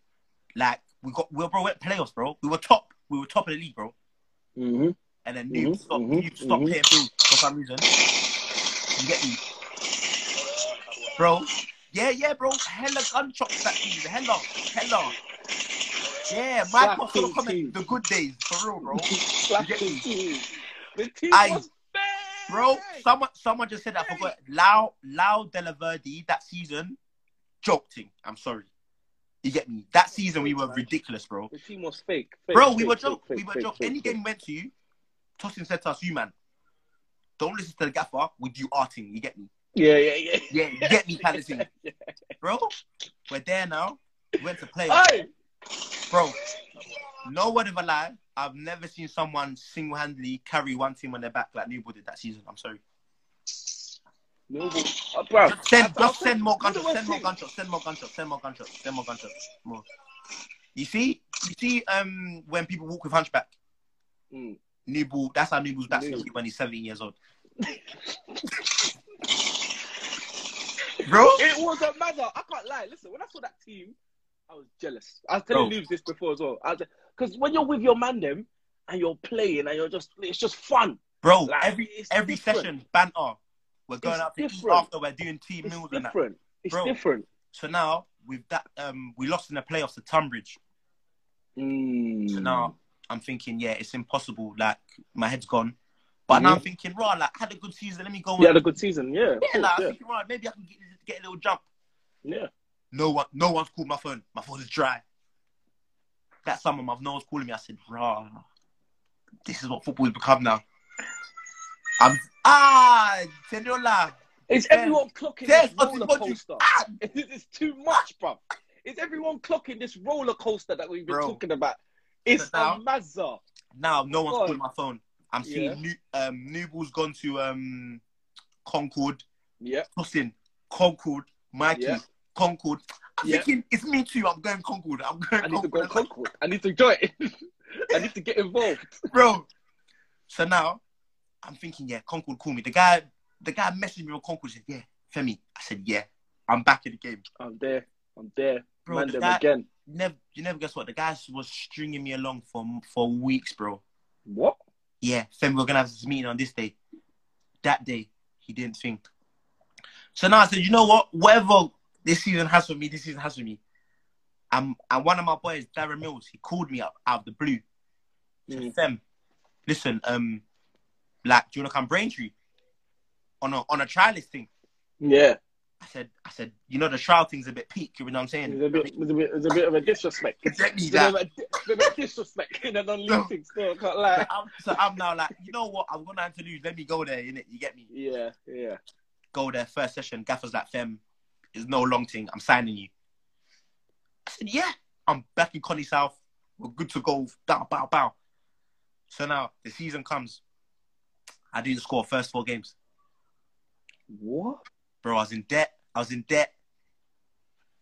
Speaker 2: Like we got, we were bro, we went playoffs, bro. We were top, we were top of the league, bro.
Speaker 3: Mm-hmm.
Speaker 2: and then Noob
Speaker 3: Mhm,
Speaker 2: stop,
Speaker 3: mhm,
Speaker 2: Noob stop
Speaker 3: mhm.
Speaker 2: paying for some reason. You get me, bro? Yeah, yeah, bro. Hella gunshots that season. Hella, hella. Yeah, my of comment the good days for real, bro.
Speaker 3: Slap
Speaker 2: get
Speaker 3: the
Speaker 2: me?
Speaker 3: team. The team
Speaker 2: Aye.
Speaker 3: was bad.
Speaker 2: Bro, someone someone just said that. I forgot. Lau Lau Delaverde that season, joking. I'm sorry. You get me? That season we were ridiculous, bro.
Speaker 3: The team was fake. fake
Speaker 2: Bro, we
Speaker 3: fake,
Speaker 2: were joke.
Speaker 3: fake,
Speaker 2: We were joke. Any game we went to, Tossin said to us, "You man, don't listen to the gaffer. We do arting. You get me?
Speaker 3: Yeah, yeah, yeah.
Speaker 2: Yeah, get me, kind of thing, bro. We're there now. We went to play,
Speaker 3: Aye.
Speaker 2: bro. No word of a lie. I've never seen someone single-handedly carry one team on their back like Newbold did that season. I'm sorry.
Speaker 3: But, uh, bro.
Speaker 2: Just send, just send more
Speaker 3: you
Speaker 2: gunshots. Send more gunshots. Send more gunshots. Send more gunshots. Send more gunshots. More. You see, you see, um, when people walk with hunchback,
Speaker 3: Mm.
Speaker 2: Newball. That's how Newball's back
Speaker 3: New-
Speaker 2: when he's 17 years old. Bro,
Speaker 3: It was a matter. I can't lie. Listen, when I saw that team, I was jealous. I was telling
Speaker 2: Bro.
Speaker 3: Noobs this before as well. Because when you're with your man, them, and you're playing, and you're just, it's just fun.
Speaker 2: bro,
Speaker 3: Like,
Speaker 2: every every
Speaker 3: different.
Speaker 2: session banter. We're going
Speaker 3: It's
Speaker 2: out to eat after. We're doing team
Speaker 3: It's
Speaker 2: meals and that.
Speaker 3: different. It's
Speaker 2: Bro.
Speaker 3: different.
Speaker 2: So now with that, um, we lost in the playoffs to Tonbridge.
Speaker 3: Mm.
Speaker 2: So now I'm thinking, yeah, it's impossible. Like my head's gone. But now I'm
Speaker 3: Mhm.
Speaker 2: thinking, right, like had a good season. Let me go.
Speaker 3: You had a good season, yeah.
Speaker 2: Yeah,
Speaker 3: course,
Speaker 2: like, I'm thinking, right, maybe I can get, get a little jump.
Speaker 3: yeah.
Speaker 2: No one, no one's called my phone. My phone is dry. That summer, my no one's calling me. I said, rah, this is what football has become now. I'm ah, Teniola.
Speaker 3: Is everyone clocking this roller coaster?
Speaker 2: ah!
Speaker 3: It's too much, bro. Is everyone clocking this roller coaster that we've been
Speaker 2: Bro.
Speaker 3: talking about? It's
Speaker 2: now-
Speaker 3: a mazza.
Speaker 2: Now no one's
Speaker 3: God.
Speaker 2: calling my phone. I'm seeing
Speaker 3: Yeah.
Speaker 2: new um Newball's gone to um Concord,
Speaker 3: Yeah,
Speaker 2: Austin, Concord, Mikey,
Speaker 3: Yeah.
Speaker 2: Concord. I'm
Speaker 3: Yeah.
Speaker 2: thinking it's me too. I'm going Concord. I'm going
Speaker 3: I need to go
Speaker 2: Concord.
Speaker 3: Concord. I need to join. I need to get involved.
Speaker 2: bro. So now I'm thinking, yeah, Concord call me. The guy, the guy messaged me on Concord. Said, yeah, Femi. I said, yeah, I'm back in the game,
Speaker 3: I'm there. I'm there.
Speaker 2: bro.
Speaker 3: Man,
Speaker 2: the guy,
Speaker 3: again.
Speaker 2: never, you never guess what? The guy was stringing me along for for weeks, bro.
Speaker 3: What?
Speaker 2: Yeah, Femi, we're gonna have this meeting on this day. That day, he didn't think. So now I said, you know what? Whatever this season has for me, this season has for me. Um, and one of my boys, Darren Mills, he called me up out of the blue. He said,
Speaker 3: Mm.
Speaker 2: Fem, listen, um, like, do you wanna come Braintree on a on a trialist thing?
Speaker 3: Yeah.
Speaker 2: I said, I said, you know, the trial thing's a bit peak. You know what I'm saying?
Speaker 3: It's a bit, it's a bit, it's a bit of a disrespect.
Speaker 2: Exactly
Speaker 3: It's a bit of
Speaker 2: that.
Speaker 3: a, a bit disrespect in an
Speaker 2: No.
Speaker 3: unleashing still. Can't
Speaker 2: So
Speaker 3: lie.
Speaker 2: I'm, so I'm now like, you know what? I'm gonna have to lose. Let me go there, innit? You get me?
Speaker 3: Yeah, yeah.
Speaker 2: Go there first session. Gaffer's like, Fem, it's no long thing. I'm signing you. I said, yeah. I'm back in Connie South. We're good to go. Bow, bow, bow. So now the season comes. I didn't score first four games.
Speaker 3: What?
Speaker 2: Bro, I was in debt. I was in debt.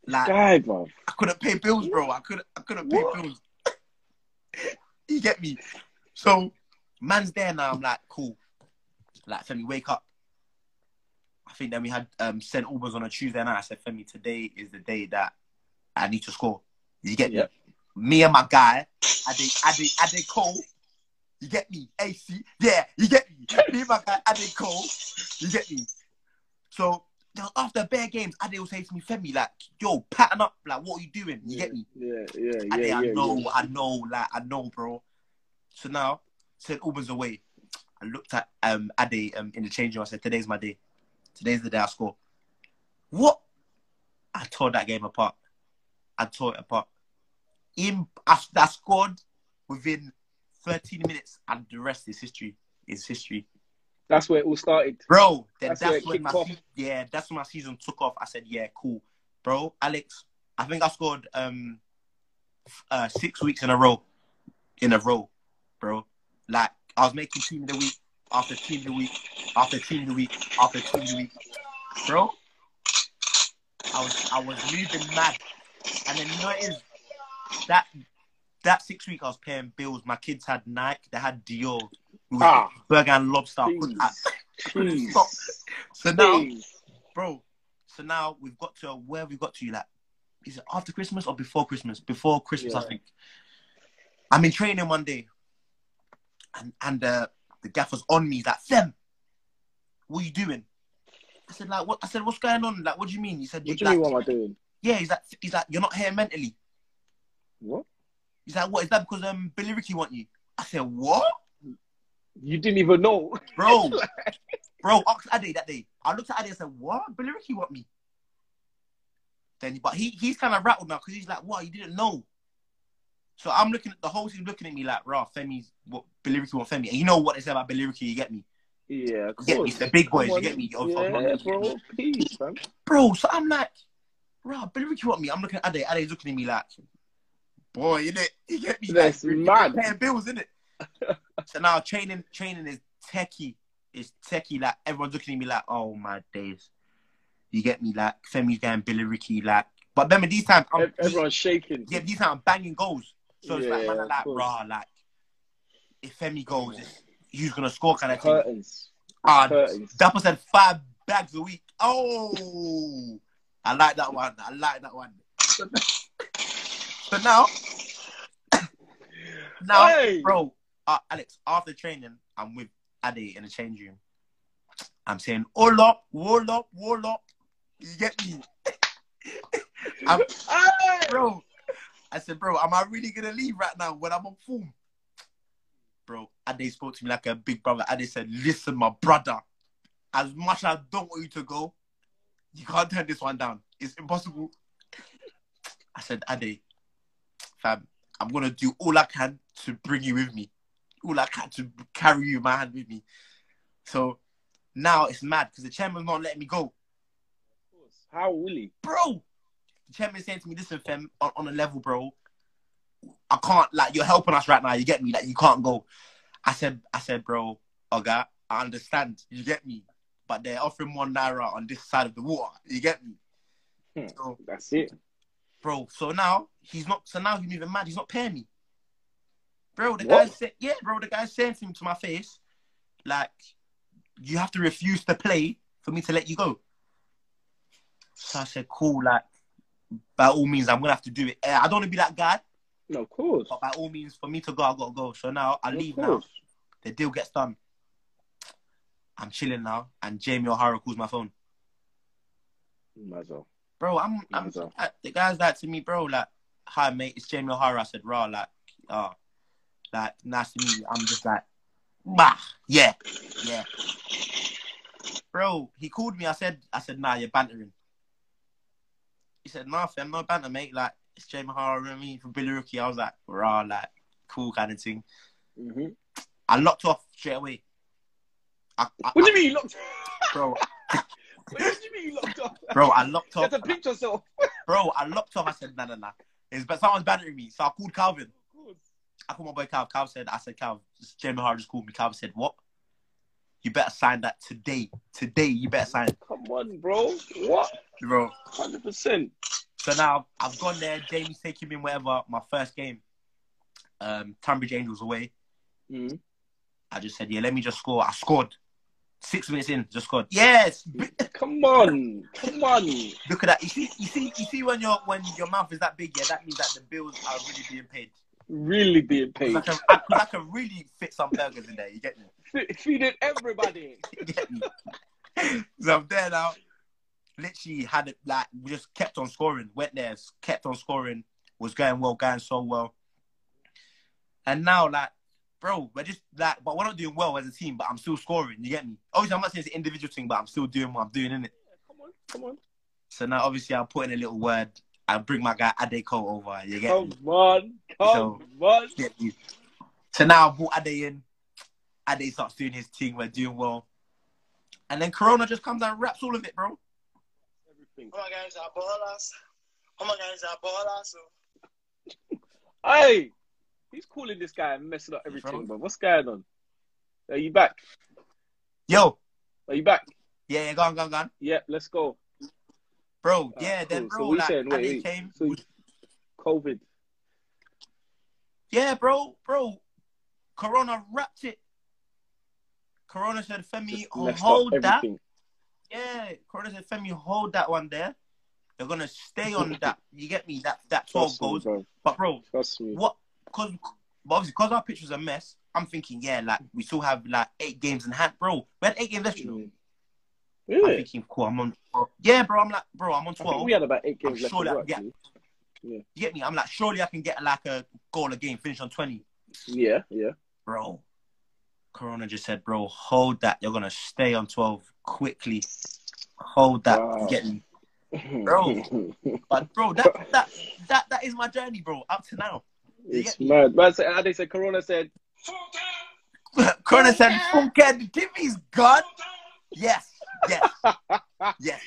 Speaker 2: Like
Speaker 3: bro.
Speaker 2: I couldn't pay bills, bro. I couldn't I couldn't pay
Speaker 3: What?
Speaker 2: bills. you get me? So man's there now. I'm like, cool. Like Femi, wake up. I think then we had um St. Albans on a Tuesday night. I said, Femi, today is the day that I need to score. You get
Speaker 3: Yep.
Speaker 2: me? Me and my guy, Ade Ade Ade Cole. You get me? AC, yeah, you get me. Me and my guy Ade Cole. You get me? So after bare games, Ade will say to me, Femi, like, yo, pattern up, like, what are you doing? You
Speaker 3: yeah,
Speaker 2: get me?
Speaker 3: Yeah, yeah, yeah,
Speaker 2: Ade,
Speaker 3: yeah.
Speaker 2: I know,
Speaker 3: yeah.
Speaker 2: I know, like, I know, bro. So now, St. Albans away. I looked at um Ade um in the change room. I said, today's my day. Today's the day I score. What? I tore that game apart. I tore it apart. In I, I scored within 13 minutes, and the rest is history. Is history.
Speaker 3: That's where it all started.
Speaker 2: Bro, then
Speaker 3: That's
Speaker 2: that's,
Speaker 3: where
Speaker 2: when my se- yeah, that's when my season took off. I said, yeah, cool, bro. Alex, I think I scored um uh six weeks in a row, in a row, bro. Like I was making team of the week after team of the week after team of the week after team of the week, bro. I was I was moving mad, and then you know it is that that six week I was paying bills. My kids had Nike, they had Dior,
Speaker 3: Ah.
Speaker 2: Burger and Lobster. I couldn't- I-
Speaker 3: Jeez.
Speaker 2: Stop. So now, bro. So now we've got to where we got to. You like, is it after Christmas or before Christmas? Before Christmas, I think. I'm in training one day. and and uh, the gaffer's on me. He's like, Fem, what are you doing? I said, like, what? I said, what's going on? Like, what do you mean? He said,
Speaker 3: What do you
Speaker 2: like,
Speaker 3: mean? What am I doing?
Speaker 2: yeah. He's like, he's like, you're not here mentally.
Speaker 3: What?
Speaker 2: He's like, what? Is that because um Billericay want you? I said, what,
Speaker 3: You didn't even know.
Speaker 2: bro? bro, ask Ade that day. I looked at Ade and said, what? Billericay want me? Then, but he he's kind of rattled now because he's like, what? You didn't know. So I'm looking at the whole team looking at me like, rah, Femi's what Billericay want Femi. And you know what they say about Billericay, you get me?
Speaker 3: Yeah, of
Speaker 2: get me? It's the big boys, you get me? Of- of-
Speaker 3: Yeah,
Speaker 2: of- you get
Speaker 3: bro.
Speaker 2: me?
Speaker 3: Peace, man.
Speaker 2: Bro, so I'm like, rah, Billericay want me. I'm looking at Ade. Ade's looking at me like, boy, innit? You get me?
Speaker 3: That's
Speaker 2: like,
Speaker 3: mad.
Speaker 2: Paying bills, innit? So now training training is techie. It's techie. Like everyone's looking at me like, oh my days. You get me? Like Femi's going Billericay. Like, but remember these times, I'm,
Speaker 3: Ev- Everyone's shaking.
Speaker 2: yeah, these times I'm banging goals. So it's like, man, I'm like, rah, like if Femi goes, it's, who's gonna score kind of thing.
Speaker 3: Curtains. Curtains.
Speaker 2: Dapper said five bags a week. Oh, I like that one. I like that one. So now, now,
Speaker 3: Hey!
Speaker 2: bro, uh, Alex, after training, I'm with Ade in the change room. I'm saying, all up, wall up, wall up. You get me? I'm, bro, I said, bro, am I really gonna leave right now when I'm on form? Bro, Ade spoke to me like a big brother. Ade said, listen, my brother, as much as I don't want you to go, you can't turn this one down. It's impossible. I said, Ade, fam, I'm gonna do all I can to bring you with me. All I can to carry you my hand with me. So now it's mad because the chairman's not letting me go.
Speaker 3: How will he?
Speaker 2: bro. The chairman's saying to me, listen, fam, on, on a level, bro. I can't like you're helping us right now. You get me? Like you can't go. I said, I said, bro, Oga, I understand. You get me? But they're offering one naira on this side of the water. You get me?
Speaker 3: Hmm.
Speaker 2: So,
Speaker 3: That's it.
Speaker 2: bro. So now he's not. So now he's even mad. He's not paying me, bro. The
Speaker 3: What?
Speaker 2: guy said, yeah, bro. The guy saying to him to my face, like, you have to refuse to play for me to let you go. So I said, cool. Like, by all means, I'm gonna have to do it. Eh, I don't want to be that guy,
Speaker 3: No, of course.
Speaker 2: but by all means, for me to go, I gotta go. So now I leave now. The deal gets done. I'm chilling now, and Jamie O'Hara calls my phone.
Speaker 3: Mazel.
Speaker 2: Bro, I'm, I'm the guy's like to me, bro, like, hi mate, it's Jamie O'Hara. I said, raw, like, uh, like, nice to meet you. I'm just like, bah, yeah, yeah. Bro, he called me. I said, I said, nah, you're bantering. He said, nah, fam, I'm no banter, mate. Like, it's Jamie O'Hara, I mean, from Billericay. I was like, raw, like, cool kind of thing.
Speaker 3: hmm
Speaker 2: I locked off straight away. I, I,
Speaker 3: What do you mean you locked?
Speaker 2: I- bro,
Speaker 3: what do you mean you locked up?
Speaker 2: bro, I locked
Speaker 3: You
Speaker 2: off.
Speaker 3: have to pinch yourself.
Speaker 2: Bro, I locked off. I said, nah, nah, nah. It's, but someone's bantering me. So I called Calvin. I called my boy Cal. Cal said, I said, Cal, Jamie Hart just called me. Cal said, what? You better sign that today. Today, you better sign
Speaker 3: Come on, bro. What?
Speaker 2: bro.
Speaker 3: Hundred percent.
Speaker 2: So now I've gone there. Jamie's taking me in whatever. My first game, um, Tonbridge Angels away.
Speaker 3: Mm.
Speaker 2: I just said, yeah, let me just score. I scored. Six minutes in, just scored. Yes.
Speaker 3: Come on, come on.
Speaker 2: Look at that. You see, you see, you see when your when your mouth is that big, yeah, that means that the bills are really being paid.
Speaker 3: Really being paid.
Speaker 2: I, can- I, I can really fit some burgers in there. You get me?
Speaker 3: Fe- Feeding everybody.
Speaker 2: Me? so I'm there now. Literally had it like we just kept on scoring. Went there, kept on scoring. Was going well, going so well. And now, like, bro, we're just like, but we're not doing well as a team. But I'm still scoring. You get me? Obviously, I'm not saying it's an individual thing, but I'm still doing what I'm doing in it.
Speaker 3: Come on, come on.
Speaker 2: So now, obviously, I'll put in a little word. I bring my guy Adeko over. You get me?
Speaker 3: Come on, come
Speaker 2: So-
Speaker 3: on.
Speaker 2: Get me? So now I brought Ade in. Ade starts doing his thing. We're doing well. And then Corona just comes and wraps all of it, bro.
Speaker 3: Everything.
Speaker 4: All my guys are ballers. All my guys are ballers. So
Speaker 3: Hey, he's calling this guy and messing up everything, bro. What's going on? Are you back?
Speaker 2: Yo,
Speaker 3: Are you back?
Speaker 2: yeah, yeah, go on, go on, go on.
Speaker 3: Yeah, let's go.
Speaker 2: Bro,
Speaker 3: Ah,
Speaker 2: yeah, then,
Speaker 3: cool. So
Speaker 2: bro,
Speaker 3: what you
Speaker 2: like,
Speaker 3: saying? Wait, wait.
Speaker 2: came.
Speaker 3: So COVID.
Speaker 2: Yeah, bro, bro. Corona wrapped it. Corona said, Femi,
Speaker 3: up
Speaker 2: hold that. Yeah, Corona said, Femi, hold that one there. They're gonna stay on that. You get me? That that twelve
Speaker 3: Trust me,
Speaker 2: goals.
Speaker 3: bro.
Speaker 2: But bro,
Speaker 3: Trust me.
Speaker 2: what? Because obviously because our pitch was a mess, I'm thinking, yeah, like we still have like eight games in hand, bro. We had eight games left, you know.
Speaker 3: Mm.
Speaker 2: I'm thinking, cool. I'm on. Yeah, bro. I'm like, bro. I'm on twelve.
Speaker 3: we had about eight
Speaker 2: I'm
Speaker 3: games left. to
Speaker 2: that-
Speaker 3: go,
Speaker 2: yeah. You get me? I'm like, surely I can get like a goal a game, finish on twenty,
Speaker 3: Yeah, yeah.
Speaker 2: bro. Corona just said, bro, hold that. You're gonna stay on twelve quickly. Hold that.
Speaker 3: Wow.
Speaker 2: Get me? Bro. But bro, that that that that is my journey, bro. Up to now.
Speaker 3: it's
Speaker 2: Yeah.
Speaker 3: mad. But they said, Corona said,
Speaker 2: Corona said, "Funke, the TV's gone." Yes, yes, yes.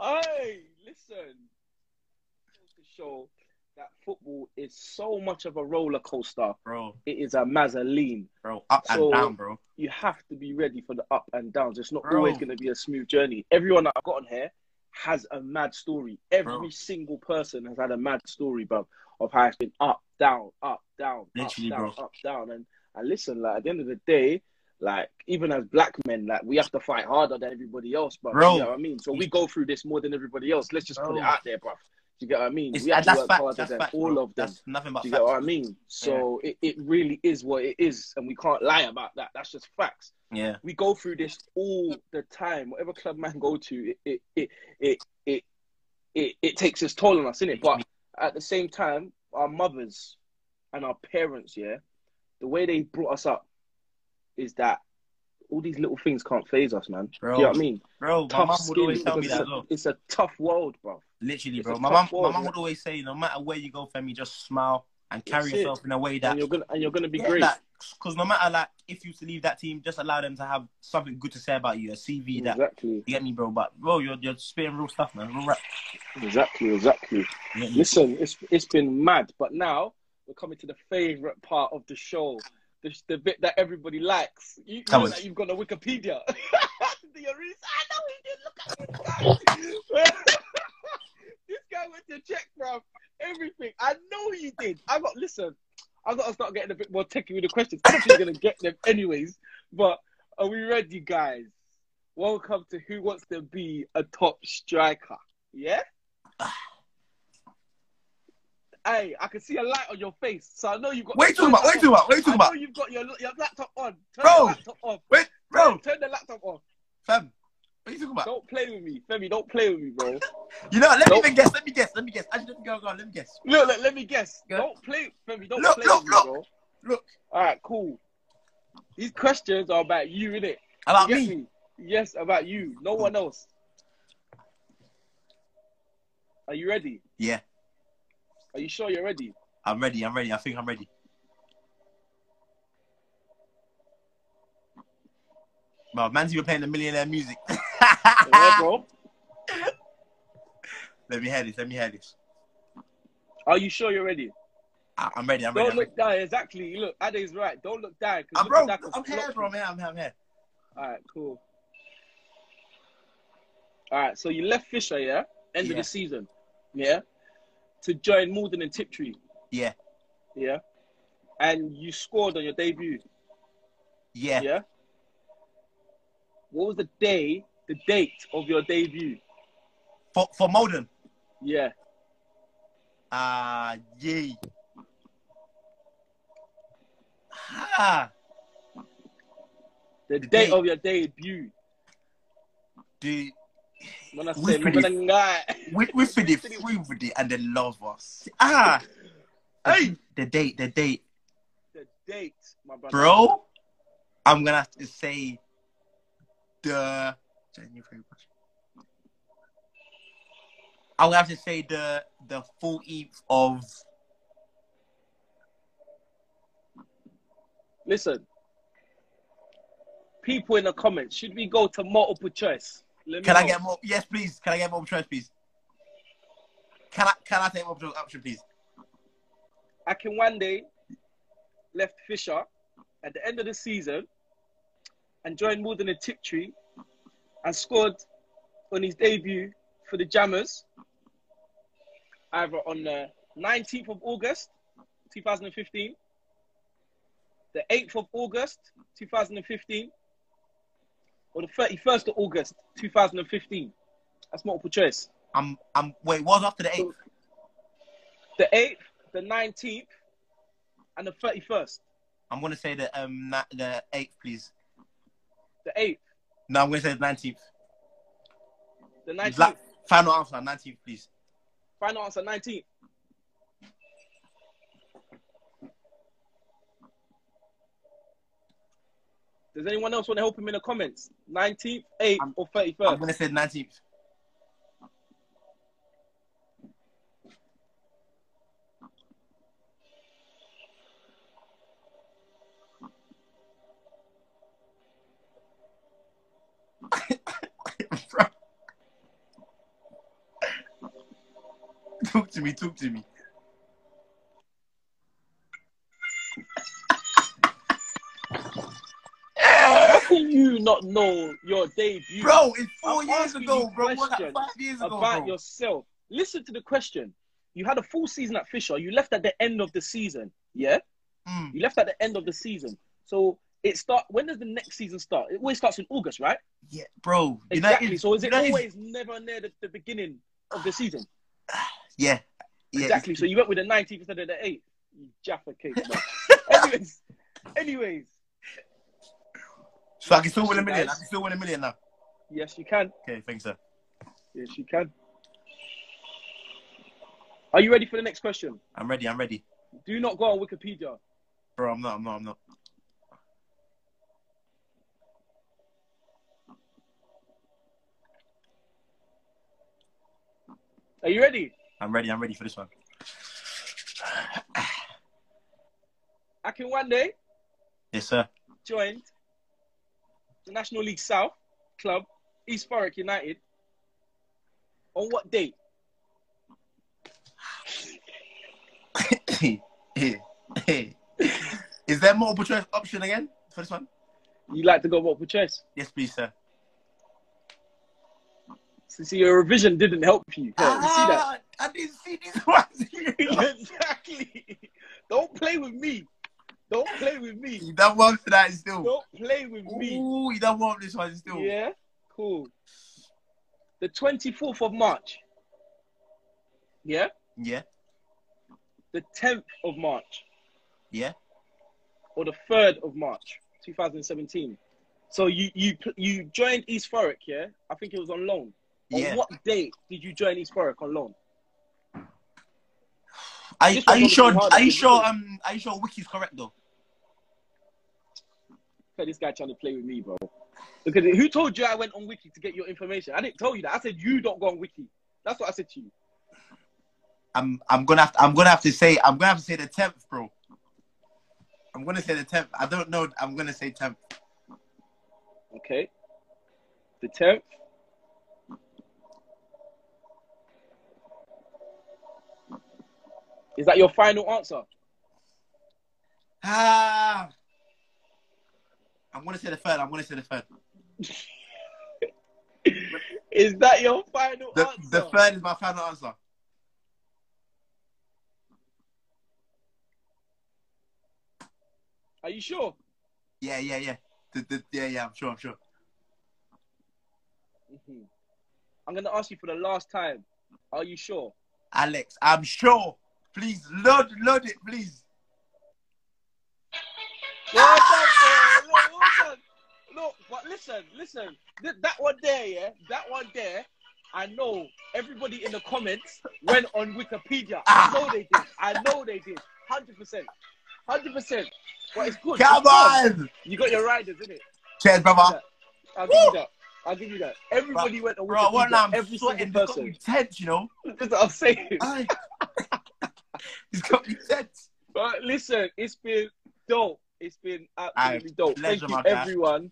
Speaker 3: Hey, listen. To show that football is so much of a roller coaster.
Speaker 2: Bro,
Speaker 3: It is a mazzoline.
Speaker 2: bro, up
Speaker 3: So-
Speaker 2: and down, bro.
Speaker 3: You have to be ready for the up and downs. It's not
Speaker 2: Bro.
Speaker 3: always going to be a smooth journey. Everyone that I've got on here has a mad story. Every
Speaker 2: Bro.
Speaker 3: single person has had a mad story, bro, of how it's been up, down, up, down,
Speaker 2: Literally,
Speaker 3: up, down,
Speaker 2: bro.
Speaker 3: up, down. And and listen, like at the end of the day, like even as black men, like we have to fight harder than everybody else, but
Speaker 2: Bro.
Speaker 3: You know what I mean? So we go through this more than everybody else. Let's just put it out there, bro. You get what I mean?
Speaker 2: It's,
Speaker 3: we have to work
Speaker 2: fact.
Speaker 3: harder than
Speaker 2: fact,
Speaker 3: all
Speaker 2: bro.
Speaker 3: of them.
Speaker 2: That's nothing but
Speaker 3: Do you
Speaker 2: facts.
Speaker 3: get what I mean? So it, it really is what it is, and we can't lie about that. That's just facts.
Speaker 2: Yeah,
Speaker 3: We go through this all the time. Whatever club man go to, it it it it it, it, it takes its toll on us, innit? But at the same time, our mothers and our parents, yeah, the way they brought us up is that all these little things can't phase us, man.
Speaker 2: Bro.
Speaker 3: You know what I mean?
Speaker 2: bro. My
Speaker 3: Tough
Speaker 2: mum would always tell me that.
Speaker 3: it's,
Speaker 2: Look,
Speaker 3: a, it's a tough world, bro.
Speaker 2: literally,
Speaker 3: it's
Speaker 2: bro. My mum, my mum would always say, no matter where you go, Femi, just smile and carry
Speaker 3: That's it.
Speaker 2: yourself in a way that
Speaker 3: And you're gonna and you're gonna be
Speaker 2: Yeah,
Speaker 3: great.
Speaker 2: because no matter like if you to leave that team, just allow them to have something good to say about you, a CV that
Speaker 3: exactly,
Speaker 2: you get me, bro. But bro, you're you're spitting real stuff, man. Real rap.
Speaker 3: exactly, exactly.
Speaker 2: You get me?
Speaker 3: Listen, it's it's been mad, but now we're coming to the favorite part of the show, the, the bit that everybody likes. You, you know
Speaker 2: on.
Speaker 3: that you've got the Wikipedia. Do your research. I know he did. Look at this guy. this guy went to check, bro. Everything. I know he did. I got listen. I got to start getting a bit more techy with the questions. I'm actually gonna get them anyways. But are we ready, guys? Welcome to Who Wants to Be a Top Striker. Yeah. Ah. Hey, I can see a light on your face, so I know you've got.
Speaker 2: You talking about? You talking about?
Speaker 3: I
Speaker 2: talking about?
Speaker 3: you've got your your laptop on. Turn
Speaker 2: Bro.
Speaker 3: the laptop off.
Speaker 2: Wait, bro,
Speaker 3: Turn the laptop off.
Speaker 2: fam. What are you talking about?
Speaker 3: Don't play with me, Femi. Don't play with me, bro.
Speaker 2: You know, let me
Speaker 3: Nope.
Speaker 2: even guess. Let me guess. Let me guess. Actually, let me go. Go. on, Let me guess.
Speaker 3: Look, look, let me guess.
Speaker 2: Go.
Speaker 3: Don't play, Femi. Don't
Speaker 2: Look,
Speaker 3: play
Speaker 2: look,
Speaker 3: with me,
Speaker 2: look.
Speaker 3: bro.
Speaker 2: Look
Speaker 3: All right, cool. These questions are about you, innit?
Speaker 2: about
Speaker 3: You get
Speaker 2: me.
Speaker 3: Yes, about you. No one else. Are you ready?
Speaker 2: Yeah,
Speaker 3: Are you sure you're ready?
Speaker 2: I'm ready. I'm ready. I think I'm ready. Bro, man's even playing the millionaire music.
Speaker 3: Yeah, bro.
Speaker 2: let me hear this. Let me hear this.
Speaker 3: Are you sure you're ready?
Speaker 2: I- I'm ready. I'm ready.
Speaker 3: Don't
Speaker 2: I'm, ready.
Speaker 3: look down. Exactly. Look, Ade's right. Don't look down. 'cause
Speaker 2: Uh,
Speaker 3: look
Speaker 2: bro, I'm here, bro.
Speaker 3: you.
Speaker 2: I'm here. I'm here.
Speaker 3: All right, cool. All right, so you left Fisher, yeah, end of the season, yeah, to join Maldon and Tiptree,
Speaker 2: Yeah,
Speaker 3: yeah, and you scored on your debut,
Speaker 2: yeah.
Speaker 3: yeah. What was the day, the date of your debut?
Speaker 2: For for Maldon.
Speaker 3: Yeah,
Speaker 2: Ah, yay. Ha.
Speaker 3: the,
Speaker 2: The
Speaker 3: date,
Speaker 2: date.
Speaker 3: of your debut.
Speaker 2: Dude,
Speaker 3: When I
Speaker 2: We
Speaker 3: say,
Speaker 2: finished-
Speaker 3: when I
Speaker 2: we we for the free with it and they love us. Ah, hey, the date, the date,
Speaker 3: the date, my brother.
Speaker 2: bro. I'm gonna have to say the January. I'm gonna have to say the the 14th of
Speaker 3: Listen, people in the comments, should we go to multiple choice? Let
Speaker 2: Can I
Speaker 3: know.
Speaker 2: get more? Yes, please. Can I get more choice, please? Can I can I take more option, please?
Speaker 3: Akinwande left Fisher at the end of the season and joined Maldon and Tiptree and scored on his debut for the Jammers either on the 19th of August 2015, the 8th of August 2015, or the 31st of August 2015. That's multiple choice.
Speaker 2: I'm I'm wait. What was after the eighth?
Speaker 3: The 8th, the 19th, and the 31st.
Speaker 2: I'm gonna say the um na- the eighth, please.
Speaker 3: The 8th,
Speaker 2: No, I'm gonna say the nineteenth.
Speaker 3: the 19th.
Speaker 2: La- final answer, nineteenth, please.
Speaker 3: Final answer 19th. Does anyone else want to help him in the comments? 19th, 8th,
Speaker 2: I'm-
Speaker 3: or
Speaker 2: I'm gonna say nineteenth. talk to me, talk to me.
Speaker 3: How can you not know your debut
Speaker 2: Bro, it's 4
Speaker 3: I'm
Speaker 2: years ago, bro. What, like five years ago,
Speaker 3: about
Speaker 2: bro.
Speaker 3: yourself? Listen to the question. You had a full season at Fisher. You left at the end of the season. Yeah,
Speaker 2: Mm.
Speaker 3: you left at the end of the season. So it start. When does the next season start? It always starts in August, right?
Speaker 2: Yeah, bro.
Speaker 3: Exactly.
Speaker 2: United-
Speaker 3: so is it
Speaker 2: United-
Speaker 3: always never near the, the beginning of the season?
Speaker 2: Yeah. yeah
Speaker 3: exactly. So you went with the 19th instead of the 8th. You Jaffa cake, anyways, anyways,
Speaker 2: So I can still win a million. I can still win a million now.
Speaker 3: yes, you can.
Speaker 2: Okay, thanks, sir.
Speaker 3: Yes, you can. Are you ready for the next question?
Speaker 2: I'm ready. I'm ready.
Speaker 3: Do not go on Wikipedia.
Speaker 2: Bro, I'm not. I'm not. I'm not.
Speaker 3: Are you ready?
Speaker 2: I'm ready. I'm ready for this one.
Speaker 3: Akinwande
Speaker 2: Yes, sir.
Speaker 3: joined the National League South club, East Thurrock United. On what date?
Speaker 2: Is there multiple choice option again for this one?
Speaker 3: You like to go multiple choice.
Speaker 2: Yes, please, sir.
Speaker 3: So see, your revision didn't help you. Yeah, you see that?
Speaker 2: Ah, I didn't see these ones.
Speaker 3: exactly. Don't play with me. Don't play with me.
Speaker 2: you done well for that still.
Speaker 3: Don't play with me.
Speaker 2: Ooh, you done well for this one still.
Speaker 3: Yeah, cool. The 24th of March. Yeah?
Speaker 2: Yeah.
Speaker 3: The 10th of March
Speaker 2: Yeah.
Speaker 3: or the 3rd of March 2017. So you you you joined East Thurrock, yeah? I think it was on loan.
Speaker 2: Yeah.
Speaker 3: What date did you join East Thurrock on loan?
Speaker 2: Are, are you sure? Are you sure? Um, are you sure Wiki's correct though?
Speaker 3: At this guy trying to play with me, bro. Because. Who told you I went on Wiki to get your information? I didn't tell you that. I said you don't go on Wiki. That's what I said to you.
Speaker 2: I'm I'm gonna have to, I'm gonna have to say I'm gonna have to say the tenth, bro. I'm gonna say the tenth. I don't know. I'm gonna say tenth.
Speaker 3: Okay. The 10th. Is that your final answer?
Speaker 2: Ah. I'm gonna say the third. I'm gonna say the third.
Speaker 3: Is that your final
Speaker 2: The,
Speaker 3: answer?
Speaker 2: the third is my final answer.
Speaker 3: Are you sure?
Speaker 2: Yeah, yeah, yeah. The, the, yeah, yeah. I'm sure. I'm sure.
Speaker 3: Mhm. I'm going to ask you for the last time. Are you sure?
Speaker 2: Alex, I'm sure. Please load load it, please.
Speaker 3: Well Look, but listen, listen. Th- that one there, yeah, that one there. I know everybody in the comments went on Wikipedia. I ah. know they did. I know they did. Hundred percent, hundred percent. But it's good.
Speaker 2: Come
Speaker 3: It's
Speaker 2: on.
Speaker 3: You got your riders, innit?
Speaker 2: Cheers, brother.
Speaker 3: I'll give you that. I'll give you that. Everybody went on
Speaker 2: Bro,
Speaker 3: Wikipedia.
Speaker 2: now? I'm
Speaker 3: Every
Speaker 2: sweating.
Speaker 3: single
Speaker 2: It's got me tense, you know.
Speaker 3: That's what I'm saying.
Speaker 2: It's got me tense.
Speaker 3: But listen, it's been dope. It's been absolutely
Speaker 2: Aye,
Speaker 3: dope.
Speaker 2: pleasure,
Speaker 3: Thank you everyone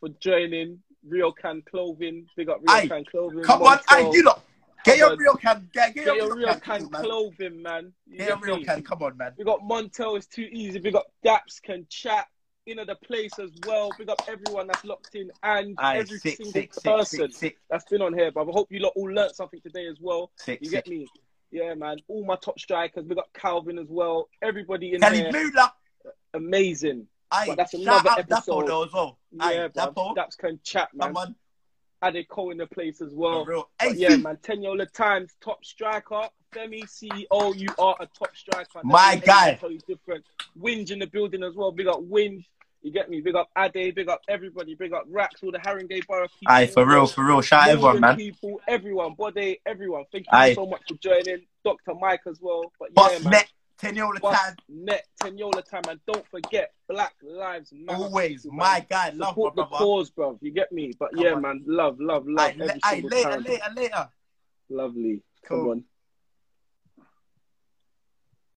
Speaker 3: for joining Real Can Clothing. Big up Real Can Clothing.
Speaker 2: Come on, hey, you lot. Get your real can. Get, get,
Speaker 3: Get your Real
Speaker 2: can,
Speaker 3: Can. Clothing, man. You
Speaker 2: Get your real can. Come on, man.
Speaker 3: We got Montel, it's too easy. We got Daps can chat in the place as well. Big up everyone that's locked in and
Speaker 2: Aye,
Speaker 3: every
Speaker 2: sick,
Speaker 3: single
Speaker 2: sick,
Speaker 3: person that's been on here. But I hope you lot all learnt something today as well. You get me? Yeah, man. All my top strikers. We got Calvin as well. Everybody in
Speaker 2: Kelly
Speaker 3: there,
Speaker 2: Mula.
Speaker 3: amazing.
Speaker 2: Aye,
Speaker 3: But that's another episode.
Speaker 2: As well.
Speaker 3: Yeah,
Speaker 2: Aye.
Speaker 3: Daps can chat, man.
Speaker 2: Come on.
Speaker 3: Ade Cole in the place as well.
Speaker 2: For real.
Speaker 3: But
Speaker 2: Hey,
Speaker 3: yeah,
Speaker 2: Steve.
Speaker 3: man. Teniola Times, top striker. Femi CEO, you are a top striker.
Speaker 2: My
Speaker 3: That's
Speaker 2: guy.
Speaker 3: totally different. Winge in the building as well. Big up Winge. You get me? Big up Ade. Big up everybody. Big up Rax. All the Haringey Borough people.
Speaker 2: Aye, for real, for real. Shout out everyone, man.
Speaker 3: People, everyone, body, everyone. Thank you
Speaker 2: Aye.
Speaker 3: so much for joining. Dr. Mike as well. But yeah,
Speaker 2: Boss
Speaker 3: man.
Speaker 2: net, ten all the
Speaker 3: Boss
Speaker 2: time.
Speaker 3: net, Teniola time, and don't forget Black Lives Matter.
Speaker 2: Always,
Speaker 3: man.
Speaker 2: my guy, love
Speaker 3: Support the
Speaker 2: brother.
Speaker 3: cause, bro. You get me? But
Speaker 2: Come
Speaker 3: yeah,
Speaker 2: on.
Speaker 3: man, love, love, love.
Speaker 2: Aye,
Speaker 3: every
Speaker 2: aye,
Speaker 3: single
Speaker 2: later,
Speaker 3: time.
Speaker 2: later, later.
Speaker 3: Lovely. Come on.